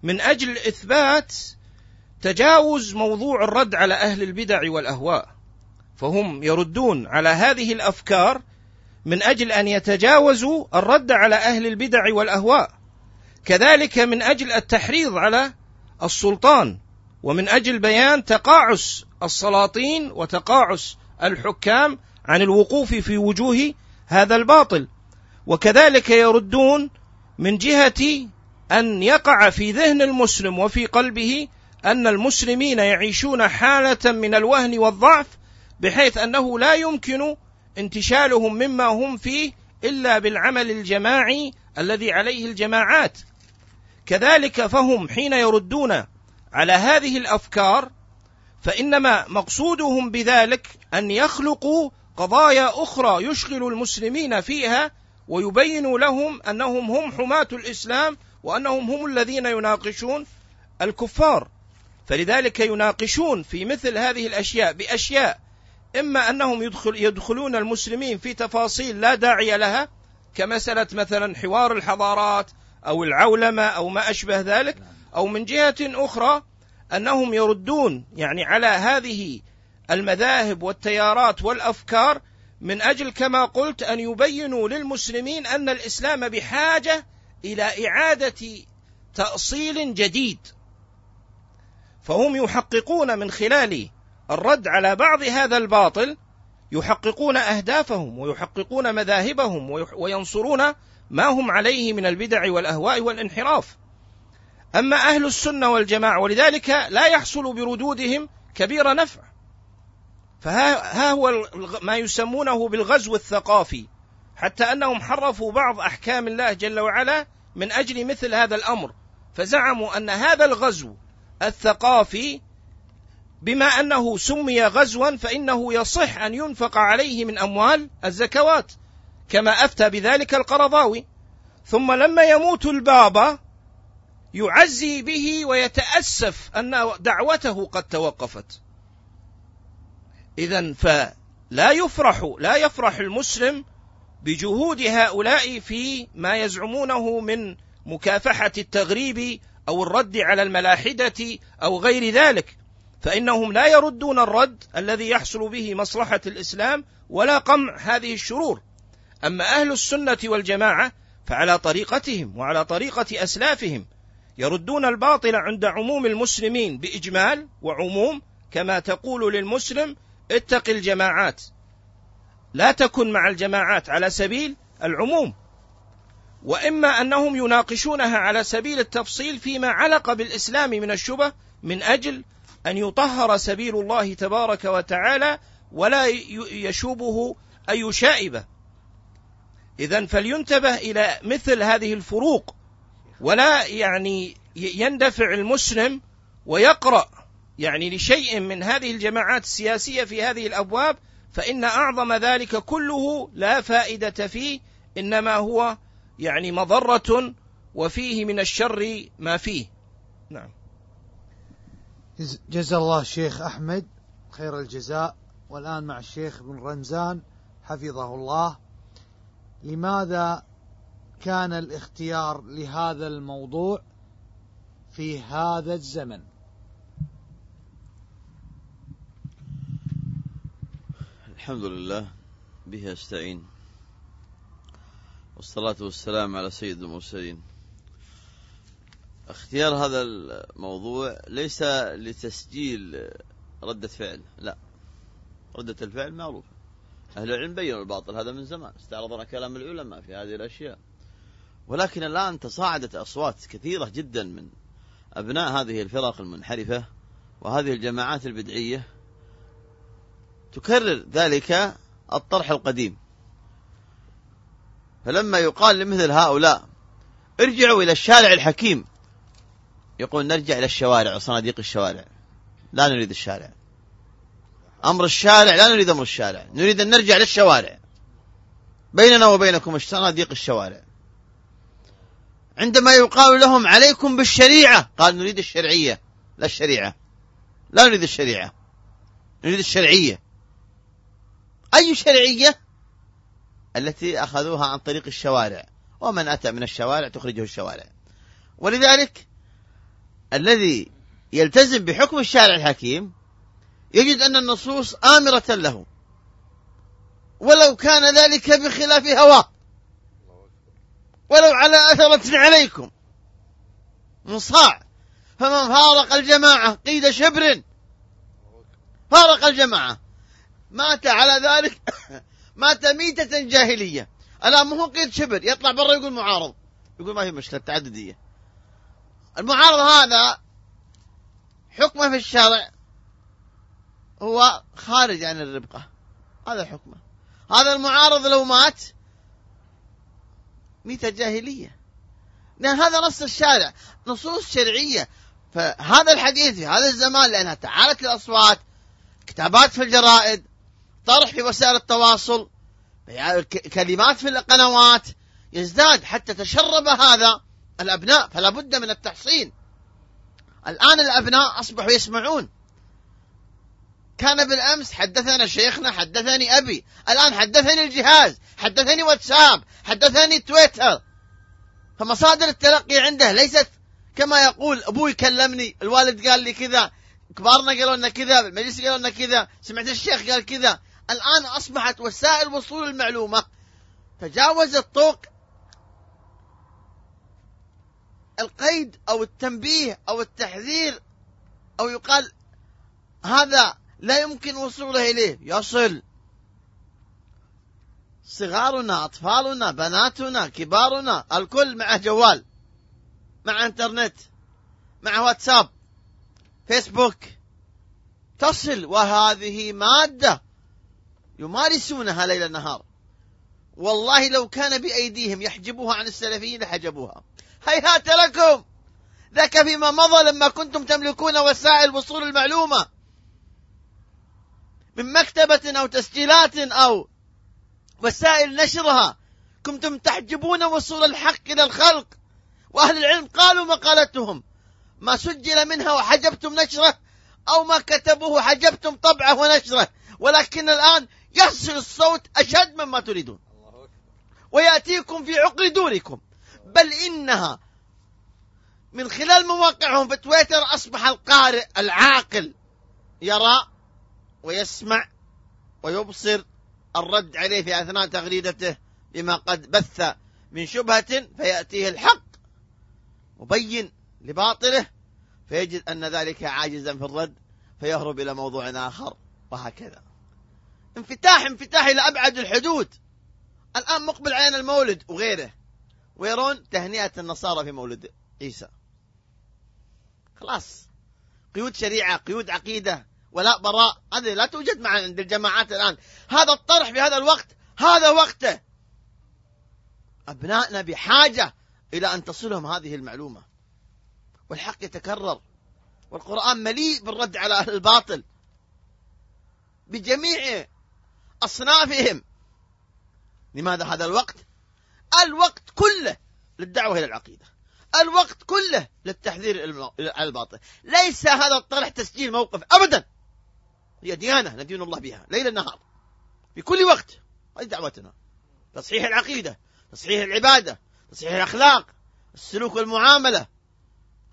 من أجل إثبات تجاوز موضوع الرد على أهل البدع والأهواء. فهم يردون على هذه الأفكار من أجل أن يتجاوزوا الرد على أهل البدع والأهواء. كذلك من أجل التحريض على السلطان. ومن أجل بيان تقاعس السلاطين وتقاعس الحكام عن الوقوف في وجوه هذا الباطل. وكذلك يردون من جهة أن يقع في ذهن المسلم وفي قلبه أن المسلمين يعيشون حالة من الوهن والضعف بحيث أنه لا يمكن انتشالهم مما هم فيه إلا بالعمل الجماعي الذي عليه الجماعات. كذلك فهم حين يردون على هذه الأفكار فإنما مقصودهم بذلك أن يخلقوا قضايا أخرى يشغل المسلمين فيها ويبينوا لهم أنهم هم حماة الإسلام وأنهم هم الذين يناقشون الكفار. فلذلك يناقشون في مثل هذه الأشياء بأشياء إما أنهم يدخل يدخلون المسلمين في تفاصيل لا داعي لها كمساله مثلا حوار الحضارات أو العولمة أو ما أشبه ذلك أو من جهة أخرى أنهم يردون يعني على هذه المذاهب والتيارات والأفكار من أجل كما قلت أن يبينوا للمسلمين أن الإسلام بحاجة إلى إعادة تأصيل جديد. فهم يحققون من خلال الرد على بعض هذا الباطل يحققون أهدافهم ويحققون مذاهبهم وينصرون ما هم عليه من البدع والأهواء والانحراف. أما أهل السنة والجماعة ولذلك لا يحصل بردودهم كبير نفع. فها هو ما يسمونه بالغزو الثقافي حتى أنهم حرفوا بعض أحكام الله جل وعلا من أجل مثل هذا الأمر. فزعموا أن هذا الغزو الثقافي بما أنه سمي غزوا فإنه يصح أن ينفق عليه من أموال الزكوات كما أفتى بذلك القرضاوي. ثم لما يموت البابا يعزي به ويتأسف أن دعوته قد توقفت. اذا فلا يفرح لا يفرح المسلم بجهود هؤلاء في ما يزعمونه من مكافحة التغريب أو الرد على الملاحدة أو غير ذلك. فإنهم لا يردون الرد الذي يحصل به مصلحة الإسلام ولا قمع هذه الشرور. أما أهل السنة والجماعة فعلى طريقتهم وعلى طريقة أسلافهم يردون الباطل عند عموم المسلمين بإجمال وعموم كما تقول للمسلم اتق الجماعات. لا تكن مع الجماعات على سبيل العموم. وإما أنهم يناقشونها على سبيل التفصيل فيما علق بالإسلام من الشبه من أجل أن يطهر سبيل الله تبارك وتعالى ولا يشوبه أي شائبة. إذا فلينتبه إلى مثل هذه الفروق ولا يعني يندفع المسلم ويقرأ يعني لشيء من هذه الجماعات السياسية في هذه الأبواب فإن أعظم ذلك كله لا فائدة فيه إنما هو يعني مضرة وفيه من الشر ما فيه. نعم. جزا الله الشيخ أحمد خير الجزاء. والآن مع الشيخ بن رمزان حفظه الله. لماذا كان الاختيار لهذا الموضوع في هذا الزمن. الحمد لله به استعين والصلاة والسلام على سيد المرسلين. اختيار هذا الموضوع ليس لتسجيل ردة فعل لا. ردة الفعل معروفة. أهل العلم بينوا الباطل هذا من زمان. استعرضنا كلام العلماء في هذه الأشياء. ولكن الآن تصاعدت أصوات كثيرة جدا من أبناء هذه الفرق المنحرفة وهذه الجماعات البدعية. تكرر ذلك الطرح القديم. فلما يقال لمثل هؤلاء ارجعوا إلى الشارع الحكيم. يقول نرجع إلى الشوارع وصناديق الشوارع. لا نريد الشارع. أمر الشارع لا نريد أمر الشارع. نريد أن نرجع للشوارع بيننا وبينكم صناديق الشوارع. عندما يقال لهم عليكم بالشريعة قال نريد الشرعية لا الشريعة. لا نريد الشريعة. نريد الشرعية. أي شرعية؟ التي أخذوها عن طريق الشوارع. ومن أتى من الشوارع تخرجه الشوارع. ولذلك الذي يلتزم بحكم الشارع الحكيم يجد أن النصوص آمرة له. ولو كان ذلك بخلاف هواه. ولو على أثرة عليكم. مصاع. فمن فارق الجماعة قيد شبر. فارق الجماعة. مات على ذلك مات ميتة جاهلية. ألا مو قيد شبر يطلع برا يقول معارض. يقول ما في مشكلة تعددية المعارض هذا حكمه في الشرع هو خارج عن الربقة. هذا حكمه. هذا المعارض لو مات ميتة جاهلية لأن هذا نص الشارع نصوص شرعية. فهذا الحديث في هذا الزمان لأنها تعالت الأصوات كتابات في الجرائد طرح في وسائل التواصل كلمات في القنوات. يزداد حتى تشرب هذا الأبناء فلا بد من التحصين. الآن الأبناء أصبحوا يسمعون. كان بالأمس حدثنا شيخنا حدثني أبي. الآن حدثني الجهاز حدثني واتساب حدثني تويتر. فمصادر التلقي عنده ليست كما يقول أبوي كلمني الوالد قال لي كذا كبارنا قالوا لنا كذا بالمجلس قالوا لنا كذا سمعت الشيخ قال كذا. الآن أصبحت وسائل وصول المعلومة. تجاوزت طوق القيد أو التنبيه أو التحذير أو يقال هذا لا يمكن وصوله إليه. يصل. صغارنا أطفالنا بناتنا كبارنا الكل مع جوال مع إنترنت مع واتساب فيسبوك. تصل وهذه مادة يمارسونها ليل نهار والله لو كان بأيديهم يحجبوها عن السلفيين لحجبوها. هيهات لكم! ذاك فيما مضى لما كنتم تملكون وسائل وصول المعلومة. من مكتبة أو تسجيلات أو وسائل نشرها. كنتم تحجبون وصول الحق إلى الخلق. وأهل العلم قالوا مقالتهم. ما سجل منها وحجبتم نشره أو ما كتبوه حجبتم طبعه ونشره. ولكن الآن يصل الصوت أشد مما تريدون. ويأتيكم في عقر دوركم. بل إنها من خلال مواقعهم في تويتر أصبح القارئ العاقل. يرى ويسمع ويبصر الرد عليه في أثناء تغريدته بما قد بث من شبهة فيأتيه الحق مبين لباطله فيجد أن ذلك عاجزا في الرد فيهرب إلى موضوع آخر وهكذا. انفتاح انفتاح إلى أبعد الحدود. الآن مقبل علينا المولد وغيره. ويرون تهنئة النصارى في مولد عيسى. خلاص. قيود شريعة قيود عقيدة. ولا براء. هذه لا توجد مع عند الجماعات الآن. هذا الطرح في هذا الوقت هذا وقته. أبنائنا بحاجة إلى أن تصلهم هذه المعلومة. والحق يتكرر. والقرآن مليء بالرد على أهل الباطل. بجميع أصنافهم. لماذا هذا الوقت؟ الوقت كله للدعوة إلى العقيدة. الوقت كله للتحذير على الباطل. ليس هذا الطرح تسجيل موقف أبدا. هي ديانة ندين الله بها ليل نهار. في كل وقت. هذه دعوتنا. تصحيح العقيدة تصحيح العبادة تصحيح الأخلاق السلوك والمعاملة.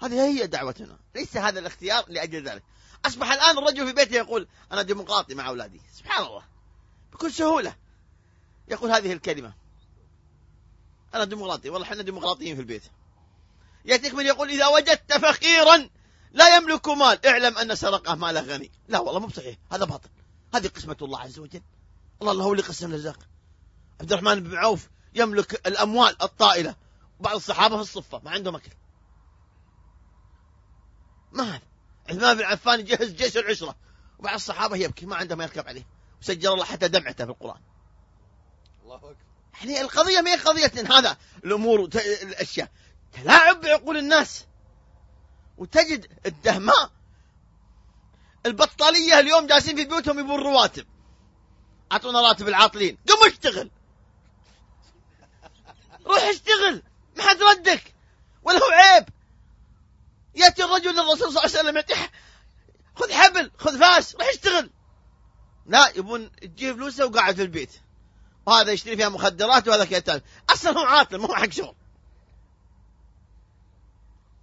هذه هي دعوتنا. ليس هذا الاختيار لأجل ذلك. أصبح الآن الرجل في بيته يقول أنا ديمقراطي مع أولادي. سبحان الله. بكل سهولة. يقول هذه الكلمة. أنا ديمقراطي. والله إحنا ديمقراطيين في البيت. يأتيك من يقول إذا وجدت فقيرا لا يملك مال. اعلم أن سرقة ماله غني. لا والله مو بصحيح. هذا باطل. هذه قسمة الله عز وجل. الله الله هو اللي قسم الرزاق عبد الرحمن بن عوف يملك الأموال الطائلة. بعض الصحابة في الصفة ما عندهم أكل. ما هذا؟ عثمان بن عفان يجهز جيش العشرة. وبعض الصحابة يبكي. ما عنده ما يركب عليه. سجل الله حتى دمعته في القرآن. الله أكبر. يعني القضية ما هي قضية هذا. الأمور الأشياء. تلاعب بعقول الناس. وتجد الدهماء. البطالية اليوم جالسين في بيوتهم يبون رواتب. أعطونا راتب العاطلين. قم اشتغل. روح اشتغل. ما حد ردك. ولا هو عيب. يأتي الرجل للرسول صلى الله عليه وسلم يعطيه خذ حبل خذ فاس روح اشتغل. لا يبون تجيب فلوسه وقاعد في البيت. وهذا يشتري فيها مخدرات وهذا كذا. أصلا هو عاطل ما هو حق شغل.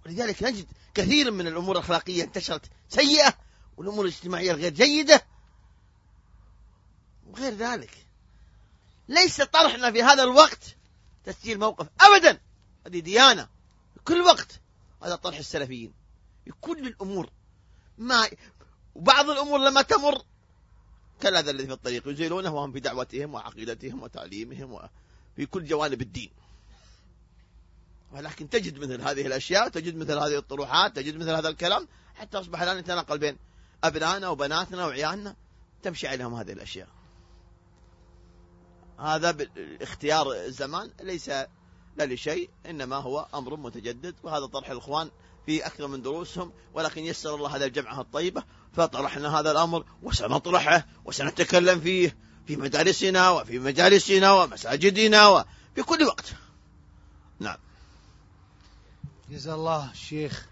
ولذلك نجد كثير من الأمور الأخلاقية انتشرت سيئة والأمور الاجتماعية الغير جيدة وغير ذلك. ليس طرحنا في هذا الوقت تسجيل موقف ابدا. هذه ديانة. في كل وقت. هذا طرح السلفيين. في كل الأمور. ما وبعض الأمور لما تمر كالأذى الذي في الطريق يزيلونه وهم في دعوتهم وعقيدتهم وتعليمهم وفي كل جوانب الدين. ولكن تجد مثل هذه الأشياء تجد مثل هذه الطروحات تجد مثل هذا الكلام حتى أصبح الآن يتناقل بين أبنائنا وبناتنا وعيالنا تمشي عليهم هذه الأشياء. هذا باختيار الزمان ليس لا لشيء إنما هو أمر متجدد وهذا طرح الإخوان في أكثر من دروسهم ولكن يسر الله هذا الجمعة الطيبة فطرحنا هذا الأمر وسنطرحه وسنتكلم فيه في مدارسنا وفي مجالسنا ومساجدنا وفي كل وقت. نعم. جزا الله الشيخ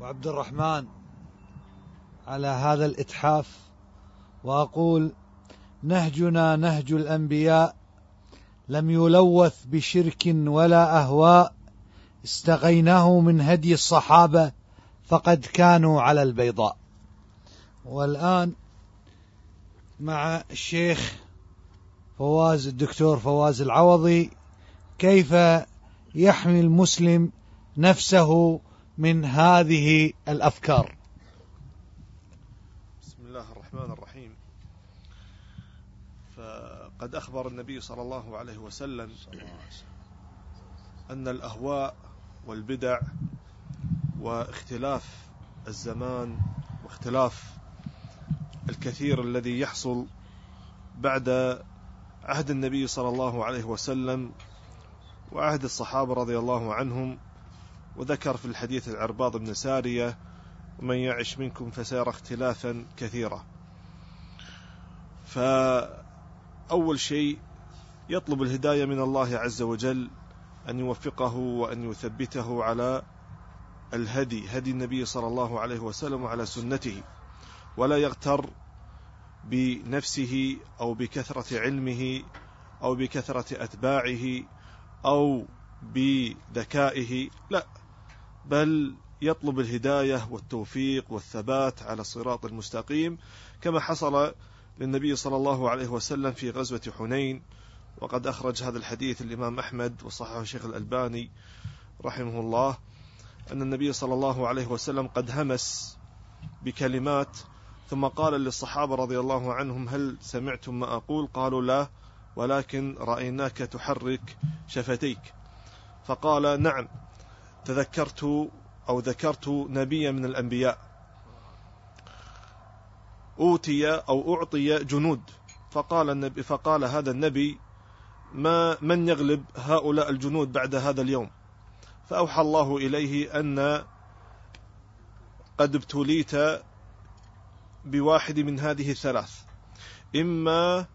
وعبد الرحمن على هذا الإتحاف. وأقول نهجنا نهج الأنبياء لم يلوث بشرك ولا أهواء. استغيناه من هدي الصحابة فقد كانوا على البيضاء. والآن مع الشيخ فواز الدكتور فواز العوضي كيف يحمي المسلم نفسه من هذه الأفكار. بسم الله الرحمن الرحيم. فقد أخبر النبي صلى الله عليه وسلم أن الأهواء والبدع واختلاف الزمان واختلاف الكثير الذي يحصل بعد عهد النبي صلى الله عليه وسلم وعهد الصحابة رضي الله عنهم وذكر في الحديث العرباض بن سارية ومن يعش منكم فسيرى اختلافا كثيرا. فأول شيء يطلب الهداية من الله عز وجل أن يوفقه وأن يثبته على الهدي هدي النبي صلى الله عليه وسلم وعلى سنته ولا يغتر بنفسه أو بكثرة علمه أو بكثرة أتباعه أو بذكائه لا بل يطلب الهداية والتوفيق والثبات على الصراط المستقيم كما حصل للنبي صلى الله عليه وسلم في غزوة حنين. وقد أخرج هذا الحديث الإمام أحمد وصححه الشيخ الألباني رحمه الله أن النبي صلى الله عليه وسلم قد همس بكلمات ثم قال للصحابة رضي الله عنهم هل سمعتم ما أقول؟ قالوا لا. ولكن رأيناك تحرك شفتيك. فقال نعم تذكرت أو ذكرت نبيا من الأنبياء. أوتي أو أعطي جنود. فقال النبي فقال هذا النبي ما من يغلب هؤلاء الجنود بعد هذا اليوم؟ فأوحى الله إليه أن قد ابتليت بواحد من هذه الثلاث. إما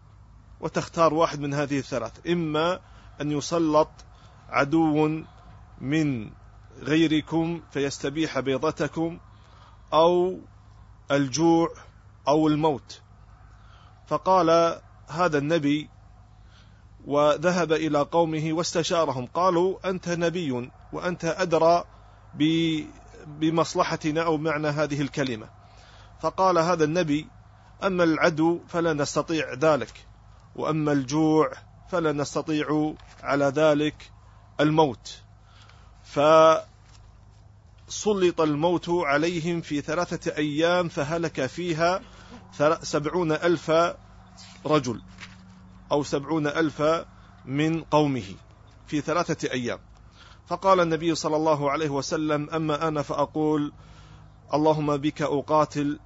وتختار واحد من هذه الثلاث. إما أن يسلط عدو من غيركم فيستبيح بيضتكم أو الجوع أو الموت. فقال هذا النبي وذهب إلى قومه واستشارهم. قالوا أنت نبي وأنت أدرى بمصلحتنا أو معنى هذه الكلمة. فقال هذا النبي أما العدو فلا نستطيع ذلك. وأما الجوع فلا نستطيع على ذلك الموت. فسلط الموت عليهم في ثلاثة أيام فهلك فيها سبعون ألف رجل أو سبعون ألف من قومه في ثلاثة أيام. فقال النبي صلى الله عليه وسلم أما أنا فأقول اللهم بك أقاتل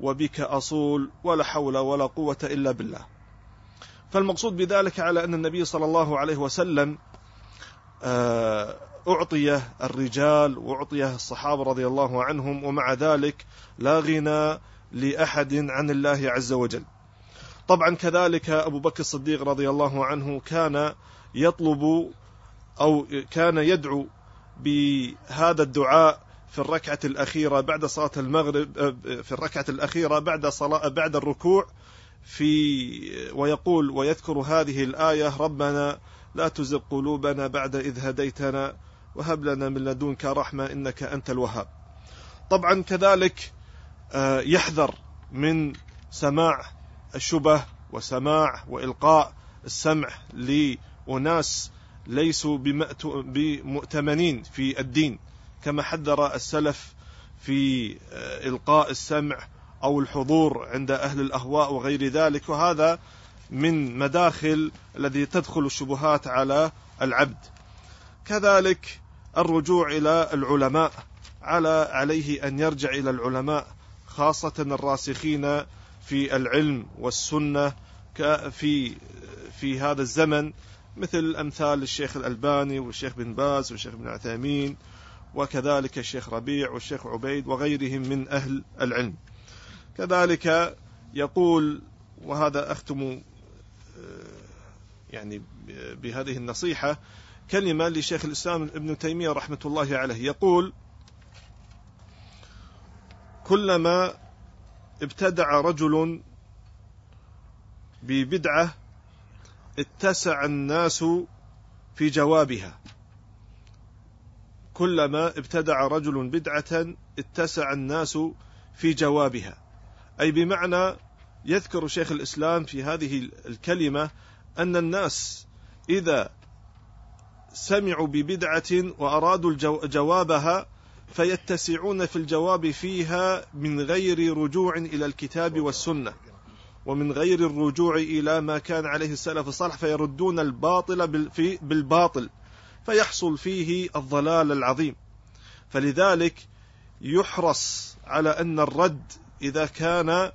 وبك أصول ولا حول ولا قوة إلا بالله. فالمقصود بذلك على أن النبي صلى الله عليه وسلم آه، أعطي الرجال وأعطي الصحابة رضي الله عنهم ومع ذلك لا غنى لأحد عن الله عز وجل. طبعا كذلك أبو بكر الصديق رضي الله عنه كان يطلب أو كان يدعو بهذا الدعاء في الركعة الأخيرة بعد صلاة المغرب في الركعة الأخيرة بعد صلاة بعد الركوع في ويقول ويذكر هذه الآية ربنا لا تزغ قلوبنا بعد إذ هديتنا وهب لنا من لدنك رحمة إنك أنت الوهاب. طبعا كذلك آه، يحذر من سماع الشبه وسماع وإلقاء السمع لأناس ليسوا بمؤتمنين في الدين كما حذر السلف في آه، إلقاء السمع أو الحضور عند أهل الأهواء وغير ذلك وهذا من مداخل الذي تدخل الشبهات على العبد. كذلك الرجوع إلى العلماء على عليه أن يرجع إلى العلماء خاصة الراسخين في العلم والسنة في في هذا الزمن مثل أمثال الشيخ الألباني والشيخ بن باز والشيخ بن عثيمين وكذلك الشيخ ربيع والشيخ عبيد وغيرهم من أهل العلم. كذلك يقول وهذا أختم آه، يعني بهذه النصيحة كلمة لشيخ الإسلام ابن تيمية رحمة الله عليه. يقول كلما ابتدع رجل ببدعة اتسع الناس في جوابها. كلما ابتدع رجل بدعة اتسع الناس في جوابها. أي بمعنى يذكر شيخ الإسلام في هذه الكلمة أن الناس إذا سمعوا ببدعة وأرادوا جوابها فيتسعون في الجواب فيها من غير رجوع إلى الكتاب والسنة ومن غير الرجوع إلى ما كان عليه السلف الصالح فيردون الباطل بالباطل فيحصل فيه الضلال العظيم. فلذلك يحرص على أن الرد إذا كان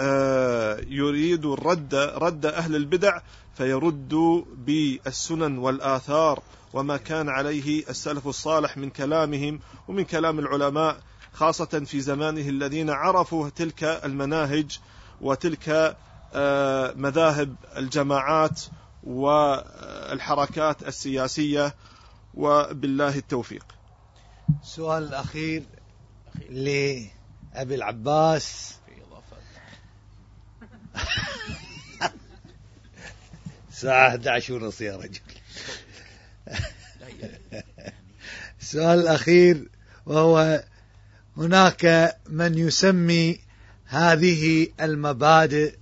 آه، يريد الرد رد أهل البدع فيرد بالسنن والآثار وما كان عليه السلف الصالح من كلامهم ومن كلام العلماء خاصة في زمانه الذين عرفوا تلك المناهج وتلك آه، مذاهب الجماعات والحركات السياسية وبالله التوفيق. السؤال الأخير لأبي العباس. الساعة 11 ونص يا رجل. السؤال الأخير وهو هناك من يسمي هذه المبادئ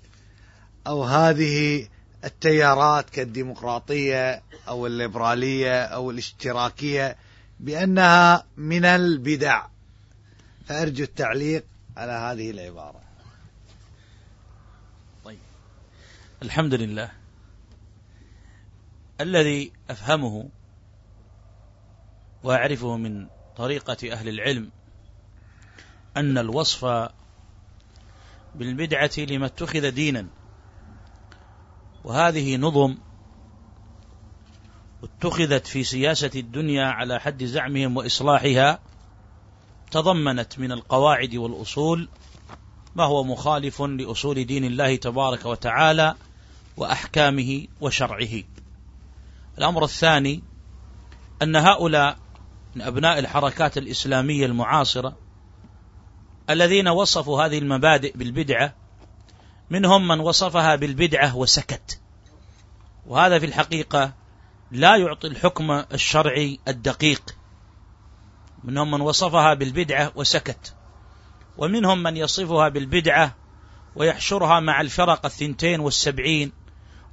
أو هذه التيارات كالديمقراطية أو الليبرالية أو الاشتراكية بأنها من البدع. فأرجو التعليق على هذه العبارة. طيب. الحمد لله. الذي أفهمه وأعرفه من طريقة أهل العلم أن الوصف بالبدعة لما اتخذ دينا وهذه نظم اتخذت في سياسة الدنيا على حد زعمهم وإصلاحها تضمنت من القواعد والأصول ما هو مخالف لأصول دين الله تبارك وتعالى وأحكامه وشرعه. الأمر الثاني أن هؤلاء من أبناء الحركات الإسلامية المعاصرة الذين وصفوا هذه المبادئ بالبدعة منهم من وصفها بالبدعة وسكت. وهذا في الحقيقة لا يعطي الحكم الشرعي الدقيق منهم من وصفها بالبدعة وسكت. ومنهم من يصفها بالبدعة ويحشرها مع الفرق الثنتين والسبعين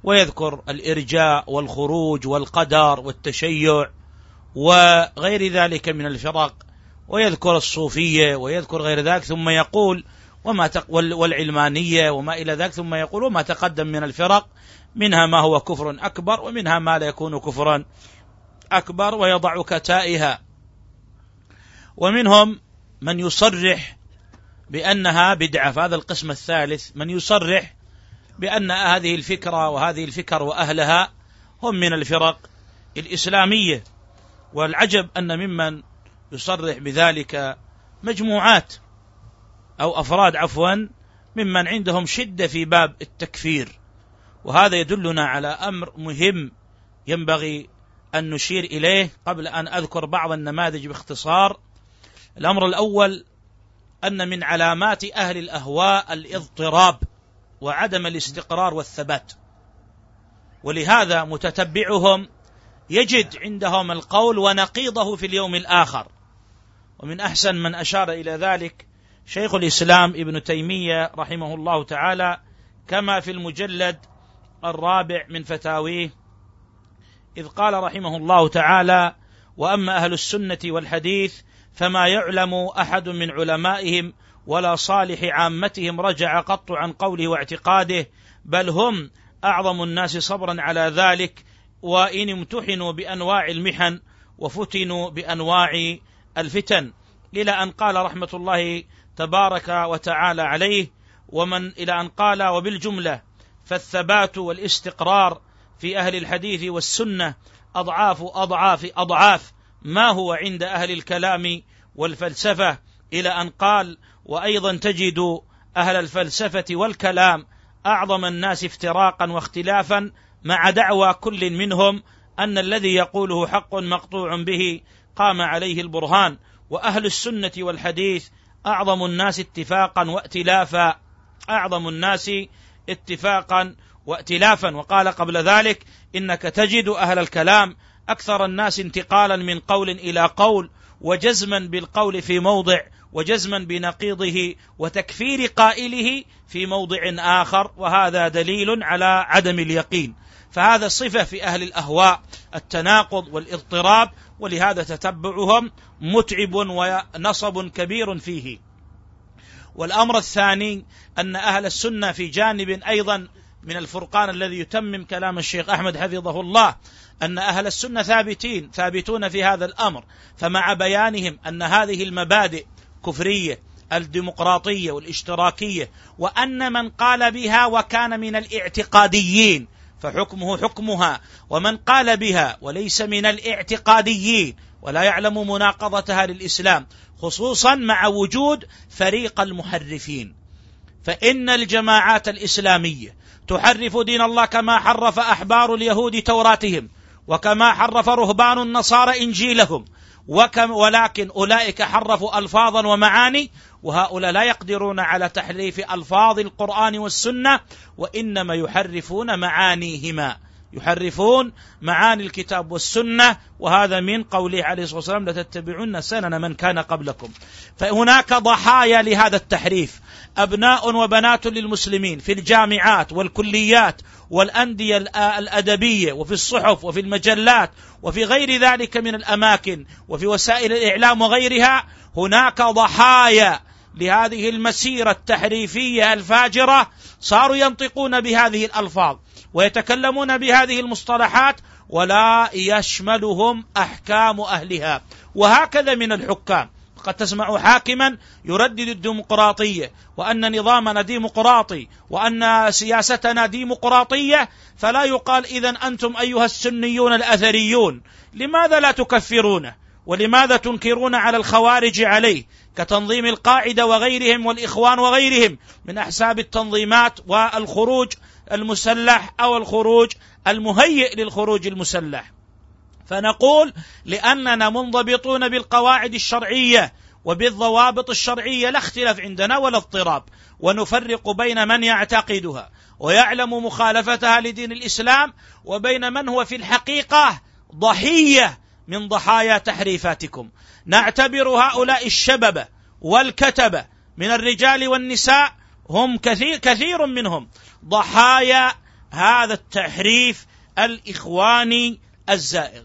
ويذكر الإرجاء والخروج والقدر والتشيع وغير ذلك من الفرق ويذكر الصوفية ويذكر غير ذلك ثم يقول وما تق والعلمانية وما إلى ذلك ثم يقول وما تقدم من الفرق منها ما هو كفر أكبر ومنها ما لا يكون كفرا أكبر ويضع كتائها. ومنهم من يصرح بأنها بدعة فهذا القسم الثالث من يصرح بأن هذه الفكرة وهذه الفكر وأهلها هم من الفرق الإسلامية. والعجب أن ممن يصرح بذلك مجموعات أو أفراد عفوا ممن عندهم شدة في باب التكفير. وهذا يدلنا على أمر مهم ينبغي أن نشير إليه قبل أن أذكر بعض النماذج باختصار. الأمر الأول أن من علامات أهل الأهواء الاضطراب وعدم الاستقرار والثبات. ولهذا متتبعهم يجد عندهم القول ونقيضه في اليوم الآخر. ومن أحسن من أشار إلى ذلك شيخ الإسلام ابن تيمية رحمه الله تعالى كما في المجلد الرابع من فتاويه إذ قال رحمه الله تعالى وأما أهل السنة والحديث فما يعلم أحد من علمائهم ولا صالح عامتهم رجع قط عن قوله واعتقاده بل هم أعظم الناس صبرا على ذلك وإن امتحنوا بأنواع المحن وفتنوا بأنواع الفتن. إلى أن قال رحمة الله تبارك وتعالى عليه ومن إلى أن قال وبالجملة فالثبات والاستقرار في أهل الحديث والسنة أضعاف أضعاف أضعاف ما هو عند أهل الكلام والفلسفة إلى أن قال وأيضا تجد أهل الفلسفة والكلام أعظم الناس افتراقا واختلافا مع دعوى كل منهم أن الذي يقوله حق مقطوع به قام عليه البرهان وأهل السنة والحديث أعظم الناس اتفاقا وائتلافا أعظم الناس اتفاقا وائتلافا. وقال قبل ذلك إنك تجد أهل الكلام أكثر الناس انتقالا من قول إلى قول وجزما بالقول في موضع وجزما بنقيضه وتكفير قائله في موضع آخر وهذا دليل على عدم اليقين. فهذا صفة في أهل الأهواء التناقض والاضطراب ولهذا تتبعهم متعب ونصب كبير فيه. والأمر الثاني أن أهل السنة في جانب أيضا من الفرقان الذي يتمم كلام الشيخ أحمد حفظه الله أن أهل السنة ثابتين ثابتون في هذا الأمر. فمع بيانهم أن هذه المبادئ كفرية الديمقراطية والاشتراكية وأن من قال بها وكان من الاعتقاديين فحكمه حكمها. ومن قال بها وليس من الاعتقاديين ولا يعلم مناقضتها للإسلام خصوصا مع وجود فريق المحرفين. فإن الجماعات الإسلامية تحرف دين الله كما حرف أحبار اليهود توراتهم وكما حرف رهبان النصارى إنجيلهم وكم ولكن أولئك حرفوا ألفاظا ومعاني وهؤلاء لا يقدرون على تحريف ألفاظ القرآن والسنة وإنما يحرفون معانيهما. يحرفون معاني الكتاب والسنة وهذا من قوله عليه الصلاة والسلام لتتبعن سنن من كان قبلكم. فهناك ضحايا لهذا التحريف. أبناء وبنات للمسلمين في الجامعات والكليات والأندية الأدبية وفي الصحف وفي المجلات وفي غير ذلك من الأماكن وفي وسائل الإعلام وغيرها هناك ضحايا لهذه المسيرة التحريفية الفاجرة صاروا ينطقون بهذه الألفاظ. ويتكلمون بهذه المصطلحات ولا يشملهم أحكام أهلها. وهكذا من الحكام. قد تسمع حاكما يردد الديمقراطية وأن نظامنا ديمقراطي وأن سياستنا ديمقراطية فلا يقال اذا أنتم أيها السنيون الأثريون. لماذا لا تكفرونه ولماذا تنكرون على الخوارج عليه كتنظيم القاعدة وغيرهم والإخوان وغيرهم من أحساب التنظيمات والخروج المسلح أو الخروج المهيئ للخروج المسلح. فنقول لأننا منضبطون بالقواعد الشرعية وبالضوابط الشرعية لا اختلاف عندنا ولا اضطراب ونفرق بين من يعتقدها ويعلم مخالفتها لدين الإسلام وبين من هو في الحقيقة ضحية من ضحايا تحريفاتكم. نعتبر هؤلاء الشبب والكتبه من الرجال والنساء هم كثير كثير منهم. ضحايا هذا التحريف الإخواني الزائغ.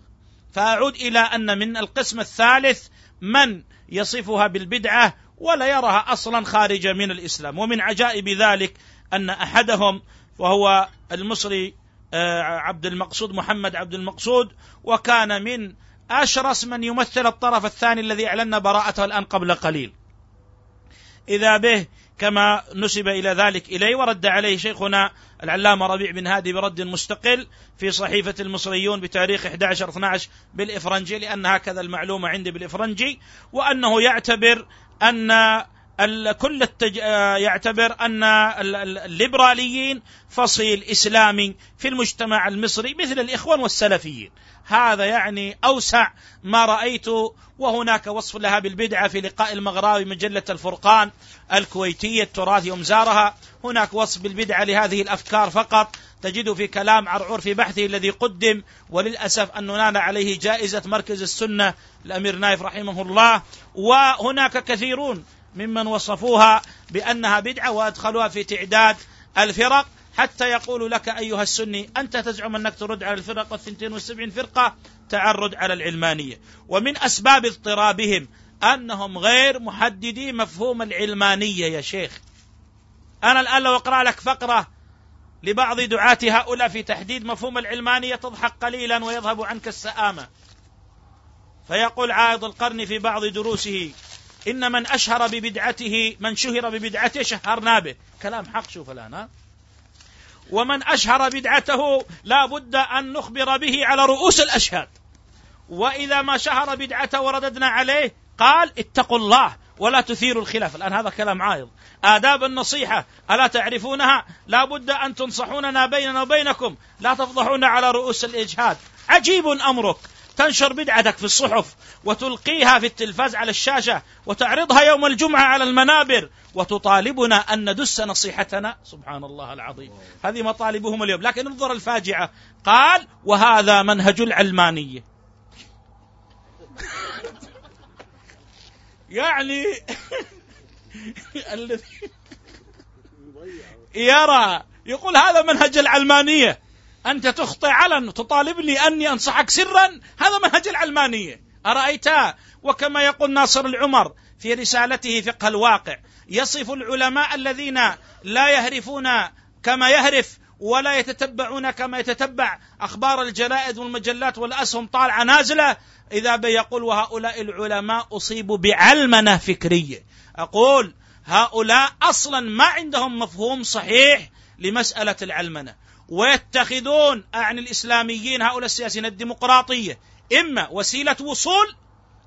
فأعود إلى أن من القسم الثالث من يصفها بالبدعة ولا يراها أصلا خارجه من الإسلام. ومن عجائب ذلك أن أحدهم وهو المصري آه، عبد المقصود محمد عبد المقصود وكان من أشرس من يمثل الطرف الثاني الذي أعلن براءته الآن قبل قليل. إذا به كما نسب إلى ذلك إليه ورد عليه شيخنا العلامة ربيع بن هادي برد مستقل في صحيفة المصريون بتاريخ 11-12 بالإفرنجي لأن هكذا المعلومة عندي بالإفرنجي وأنه يعتبر أن كل التج... يعتبر أن الليبراليين فصيل إسلامي في المجتمع المصري مثل الإخوان والسلفيين. هذا يعني أوسع ما رأيت وهناك وصف لها بالبدعة في لقاء المغراوي مجله الفرقان الكويتية التراث يوم زارها. هناك وصف بالبدعة لهذه الأفكار فقط. تجد في كلام عرعور في بحثه الذي قدم وللأسف أن نال عليه جائزة مركز السنة الامير نايف رحمه الله. وهناك كثيرون ممن وصفوها بأنها بدعة وأدخلوها في تعداد الفرق حتى يقول لك أيها السني أنت تزعم أنك ترد على الفرق والثنتين والسبعين فرقة تعرض على العلمانية. ومن أسباب اضطرابهم أنهم غير محددي مفهوم العلمانية يا شيخ. أنا الآن لو أقرأ لك فقرة لبعض دعاة هؤلاء في تحديد مفهوم العلمانية تضحك قليلا ويذهب عنك السآمة. فيقول عائض القرن في بعض دروسه إن من أشهر ببدعته من شهر ببدعته شهرنا به. كلام حق شوف الآن ها؟ ومن أشهر بدعته لا بد أن نخبر به على رؤوس الأشهاد. وإذا ما شهر بدعته ورددنا عليه قال اتقوا الله ولا تثيروا الخلاف. الآن هذا كلام عايض. آداب النصيحة ألا تعرفونها؟ لا بد أن تنصحوننا بيننا وبينكم. لا تفضحونا على رؤوس الإجهاد. عجيب أمرك. تنشر بدعتك في الصحف وتلقيها في التلفاز على الشاشة وتعرضها يوم الجمعة على المنابر وتطالبنا أن ندس نصيحتنا. سبحان الله العظيم. هذه مطالبهم اليوم. لكن انظر الفاجعة. قال وهذا منهج العلمانية. يعني الذي يرى يقول هذا منهج العلمانية. أنت تخطئ علن تطالبني أني أنصحك سرا. هذا منهج العلمانية. أرأيت؟ وكما يقول ناصر العمر في رسالته فقه الواقع يصف العلماء الذين لا يهرفون كما يهرف ولا يتتبعون كما يتتبع. أخبار الجرائد والمجلات والأسهم طالعة نازلة. إذا بيقول وهؤلاء العلماء أصيبوا بعلمنة فكرية. أقول هؤلاء أصلا ما عندهم مفهوم صحيح. لمسألة العلمنة. ويتخذون أعني الإسلاميين هؤلاء السياسيين الديمقراطية إما وسيلة وصول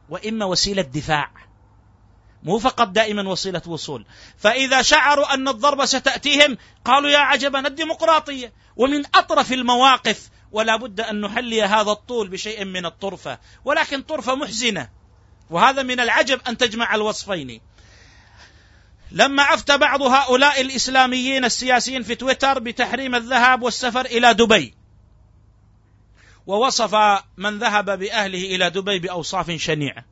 وإما وسيلة دفاع. مو فقط دائما وسيلة وصول. فإذا شعروا أن الضربة ستأتيهم قالوا يا عجبا الديمقراطية. ومن أطرف المواقف ولا بد أن نحلي هذا الطول بشيء من الطرفة. ولكن طرفة محزنة. وهذا من العجب أن تجمع الوصفين. لما افتى بعض هؤلاء الإسلاميين السياسيين في تويتر بتحريم الذهاب والسفر إلى دبي. ووصف من ذهب بأهله إلى دبي بأوصاف شنيعة.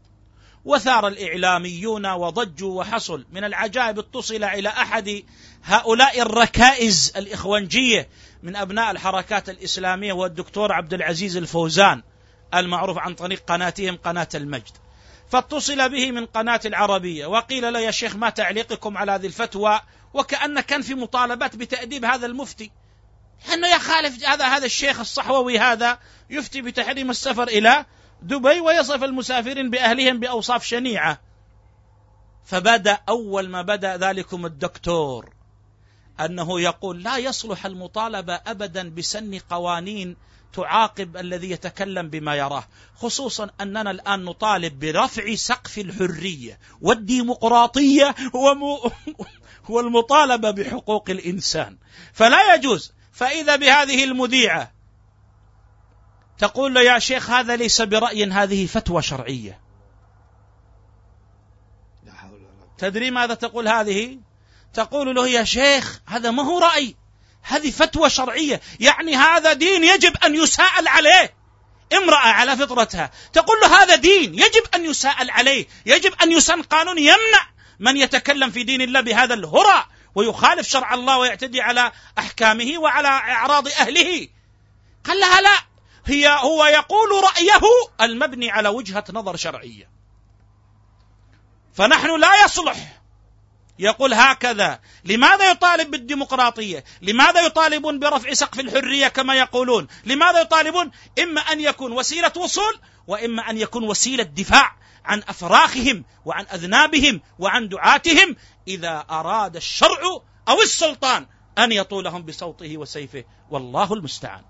وثار الإعلاميون وضجوا وحصل من العجائب اتصل إلى أحد هؤلاء الركائز الإخوانجية من أبناء الحركات الإسلامية هو الدكتور عبد العزيز الفوزان المعروف عن طريق قناتهم قناة المجد. فاتصل به من قناة العربية وقيل له يا شيخ ما تعليقكم على هذه الفتوى؟ وكأن كان في مطالبات بتأديب هذا المفتي. أنه يخالف هذا هذا الشيخ الصحووي هذا يفتي بتحريم السفر إلى دبي ويصف المسافرين بأهلهم بأوصاف شنيعة. فبدأ أول ما بدأ ذلكم الدكتور أنه يقول لا يصلح المطالبة أبدا بسن قوانين تعاقب الذي يتكلم بما يراه خصوصا أننا الآن نطالب برفع سقف الحرية والديمقراطية والمطالبة بحقوق الإنسان. فلا يجوز. فإذا بهذه المذيعة تقول له يا شيخ هذا ليس برأي هذه فتوى شرعية. تدري ماذا تقول هذه؟ تقول له يا شيخ هذا ما هو رأي. هذه فتوى شرعية. يعني هذا دين يجب أن يساءل عليه. امرأة على فطرتها. تقول له هذا دين يجب أن يساءل عليه. يجب أن يسن قانون يمنع من يتكلم في دين الله بهذا الهراء ويخالف شرع الله ويعتدي على أحكامه وعلى أعراض أهله. قال لها لا. هي هو يقول رأيه المبني على وجهة نظر شرعية. فنحن لا يصلح يقول هكذا. لماذا يطالب بالديمقراطية؟ لماذا يطالبون برفع سقف الحرية كما يقولون؟ لماذا يطالبون؟ إما أن يكون وسيلة وصول وإما أن يكون وسيلة دفاع عن أفراخهم وعن أذنابهم وعن دعاتهم إذا أراد الشرع أو السلطان أن يطولهم بصوته وسيفه. والله المستعان.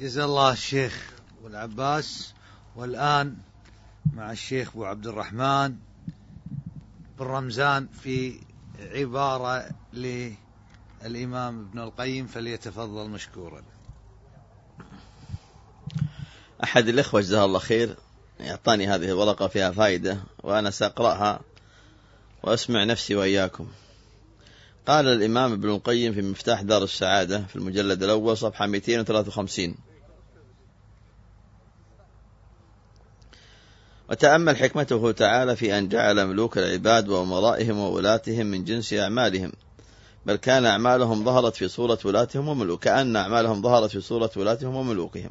جزا الله الشيخ والعباس والآن مع الشيخ أبو عبد الرحمن. بن رمزان في عبارة للإمام ابن القيم فليتفضل مشكورا. أحد الإخوة جزاه الله خير يعطاني هذه الورقة فيها فائدة وأنا سأقرأها وأسمع نفسي وإياكم. قال الإمام ابن القيم في مفتاح دار السعادة في المجلد الأول صفحة 253 وتأمل حكمته تعالى في أن جعل ملوك العباد وأمرائهم وولاتهم من جنس أعمالهم. بل كان أعمالهم ظهرت في صورة ولاتهم وملوك كأن أعمالهم ظهرت في صورة ولاتهم وملوكهم.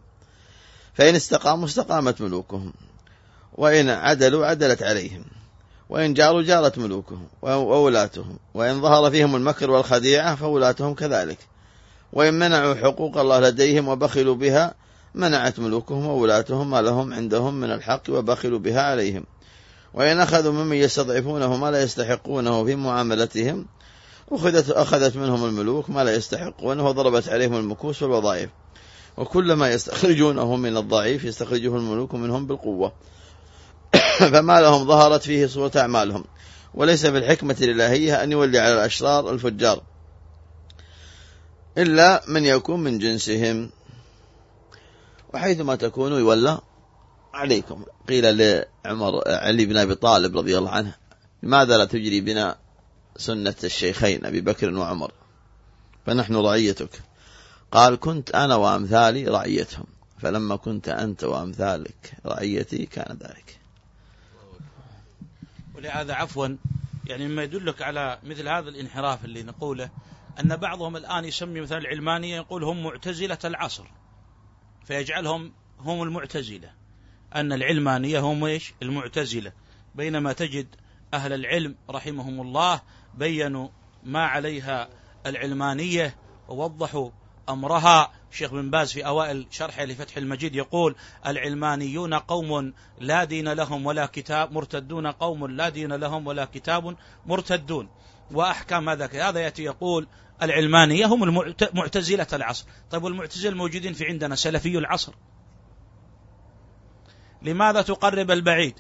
فإن استقاموا استقامت ملوكهم. وإن عدلوا عدلت عليهم. وإن جاروا جارت ملوكهم. وولاتهم وإن ظهر فيهم المكر والخديعة فولاتهم كذلك. وإن منعوا حقوق الله لديهم وبخلوا بها منعت ملوكهم وولاتهم ما لهم عندهم من الحق وبخلوا بها عليهم. وإن أخذوا ممن يستضعفونه ما لا يستحقونه في معاملتهم أخذت, أخذت منهم الملوك ما لا يستحقونه وضربت عليهم المكوس والوظائف. وكلما يستخرجونه من الضعيف يستخرجه الملوك منهم بالقوة. فما لهم ظهرت فيه صورة أعمالهم. وليس في الحكمة الإلهية أن يولي على الأشرار الفجار إلا من يكون من جنسهم. وحيثما تكونوا يولى عليكم. قيل لعمر علي بن أبي طالب رضي الله عنه لماذا لا تجري بنا سنة الشيخين أبي بكر وعمر؟ فنحن رعيتك. قال كنت أنا وأمثالي رعيتهم فلما كنت أنت وأمثالك رعيتي كان ذلك. ولهذا عفوا يعني مما يدلك على مثل هذا الانحراف اللي نقوله أن بعضهم الآن يسمي مثلا العلمانية يقول هم معتزلة العصر. فيجعلهم هم المعتزلة. أن العلمانية هم إيش؟ المعتزلة. بينما تجد أهل العلم رحمهم الله بينوا ما عليها العلمانية ووضحوا أمرها. شيخ بن باز في أوائل شرحه لفتح المجيد يقول العلمانيون قوم لا دين لهم ولا كتاب مرتدون قوم لا دين لهم ولا كتاب مرتدون. وأحكام هذا هذا يأتي يقول العلمانية هم المعتزلة العصر. طيب والمعتزلة الموجودين في عندنا سلفي العصر. لماذا تقرب البعيد؟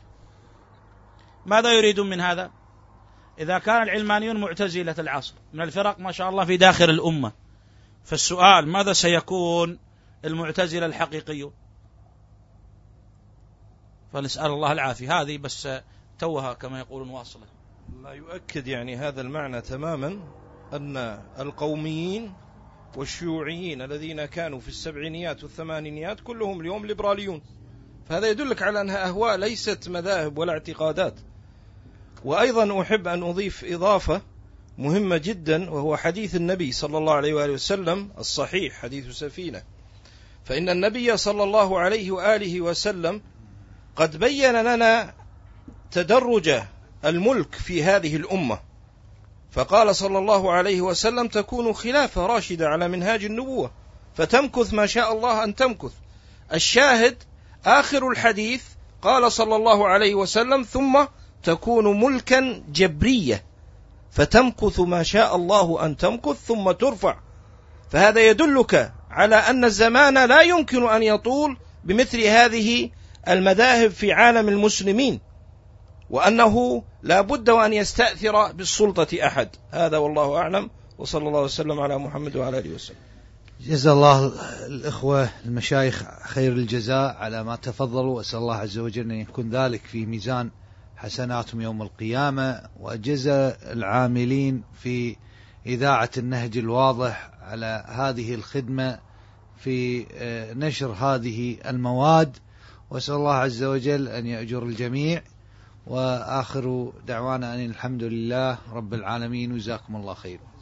ماذا يريدون من هذا؟ إذا كان العلمانيون معتزلة العصر من الفرق ما شاء الله في داخل الأمة. فالسؤال ماذا سيكون المعتزلة الحقيقيون فنسأل الله العافية. هذه بس توها كما يقولون واصلة. ما يؤكد يعني هذا المعنى تماما أن القوميين والشيوعيين الذين كانوا في السبعينيات والثمانينيات كلهم اليوم ليبراليون. فهذا يدلك على أنها أهواء ليست مذاهب ولا اعتقادات. وأيضا أحب أن أضيف إضافة مهمة جدا وهو حديث النبي صلى الله عليه وآله وسلم الصحيح حديث سفينة. فإن النبي صلى الله عليه وآله وسلم قد بين لنا تدرج الملك في هذه الأمة. فقال صلى الله عليه وسلم تكون خلافة راشدة على منهاج النبوة فتمكث ما شاء الله أن تمكث. الشاهد آخر الحديث قال صلى الله عليه وسلم ثم تكون ملكا جبرية فتمكث ما شاء الله أن تمكث ثم ترفع. فهذا يدلك على أن الزمان لا يمكن أن يطول بمثل هذه المذاهب في عالم المسلمين. وأنه لا بد وأن يستأثر بالسلطة أحد. هذا والله أعلم. وصلى الله وسلم على محمد وعلى آله وسلم. جزا الله الإخوة المشايخ خير الجزاء على ما تفضلوا. وأسأل الله عز وجل أن يكون ذلك في ميزان حسناتهم يوم القيامة. وجزا العاملين في إذاعة النهج الواضح على هذه الخدمة في آه، نشر هذه المواد. وأسأل الله عز وجل أن يأجر الجميع. وآخر دعوانا أن الحمد لله رب العالمين. وجزاكم الله خيرا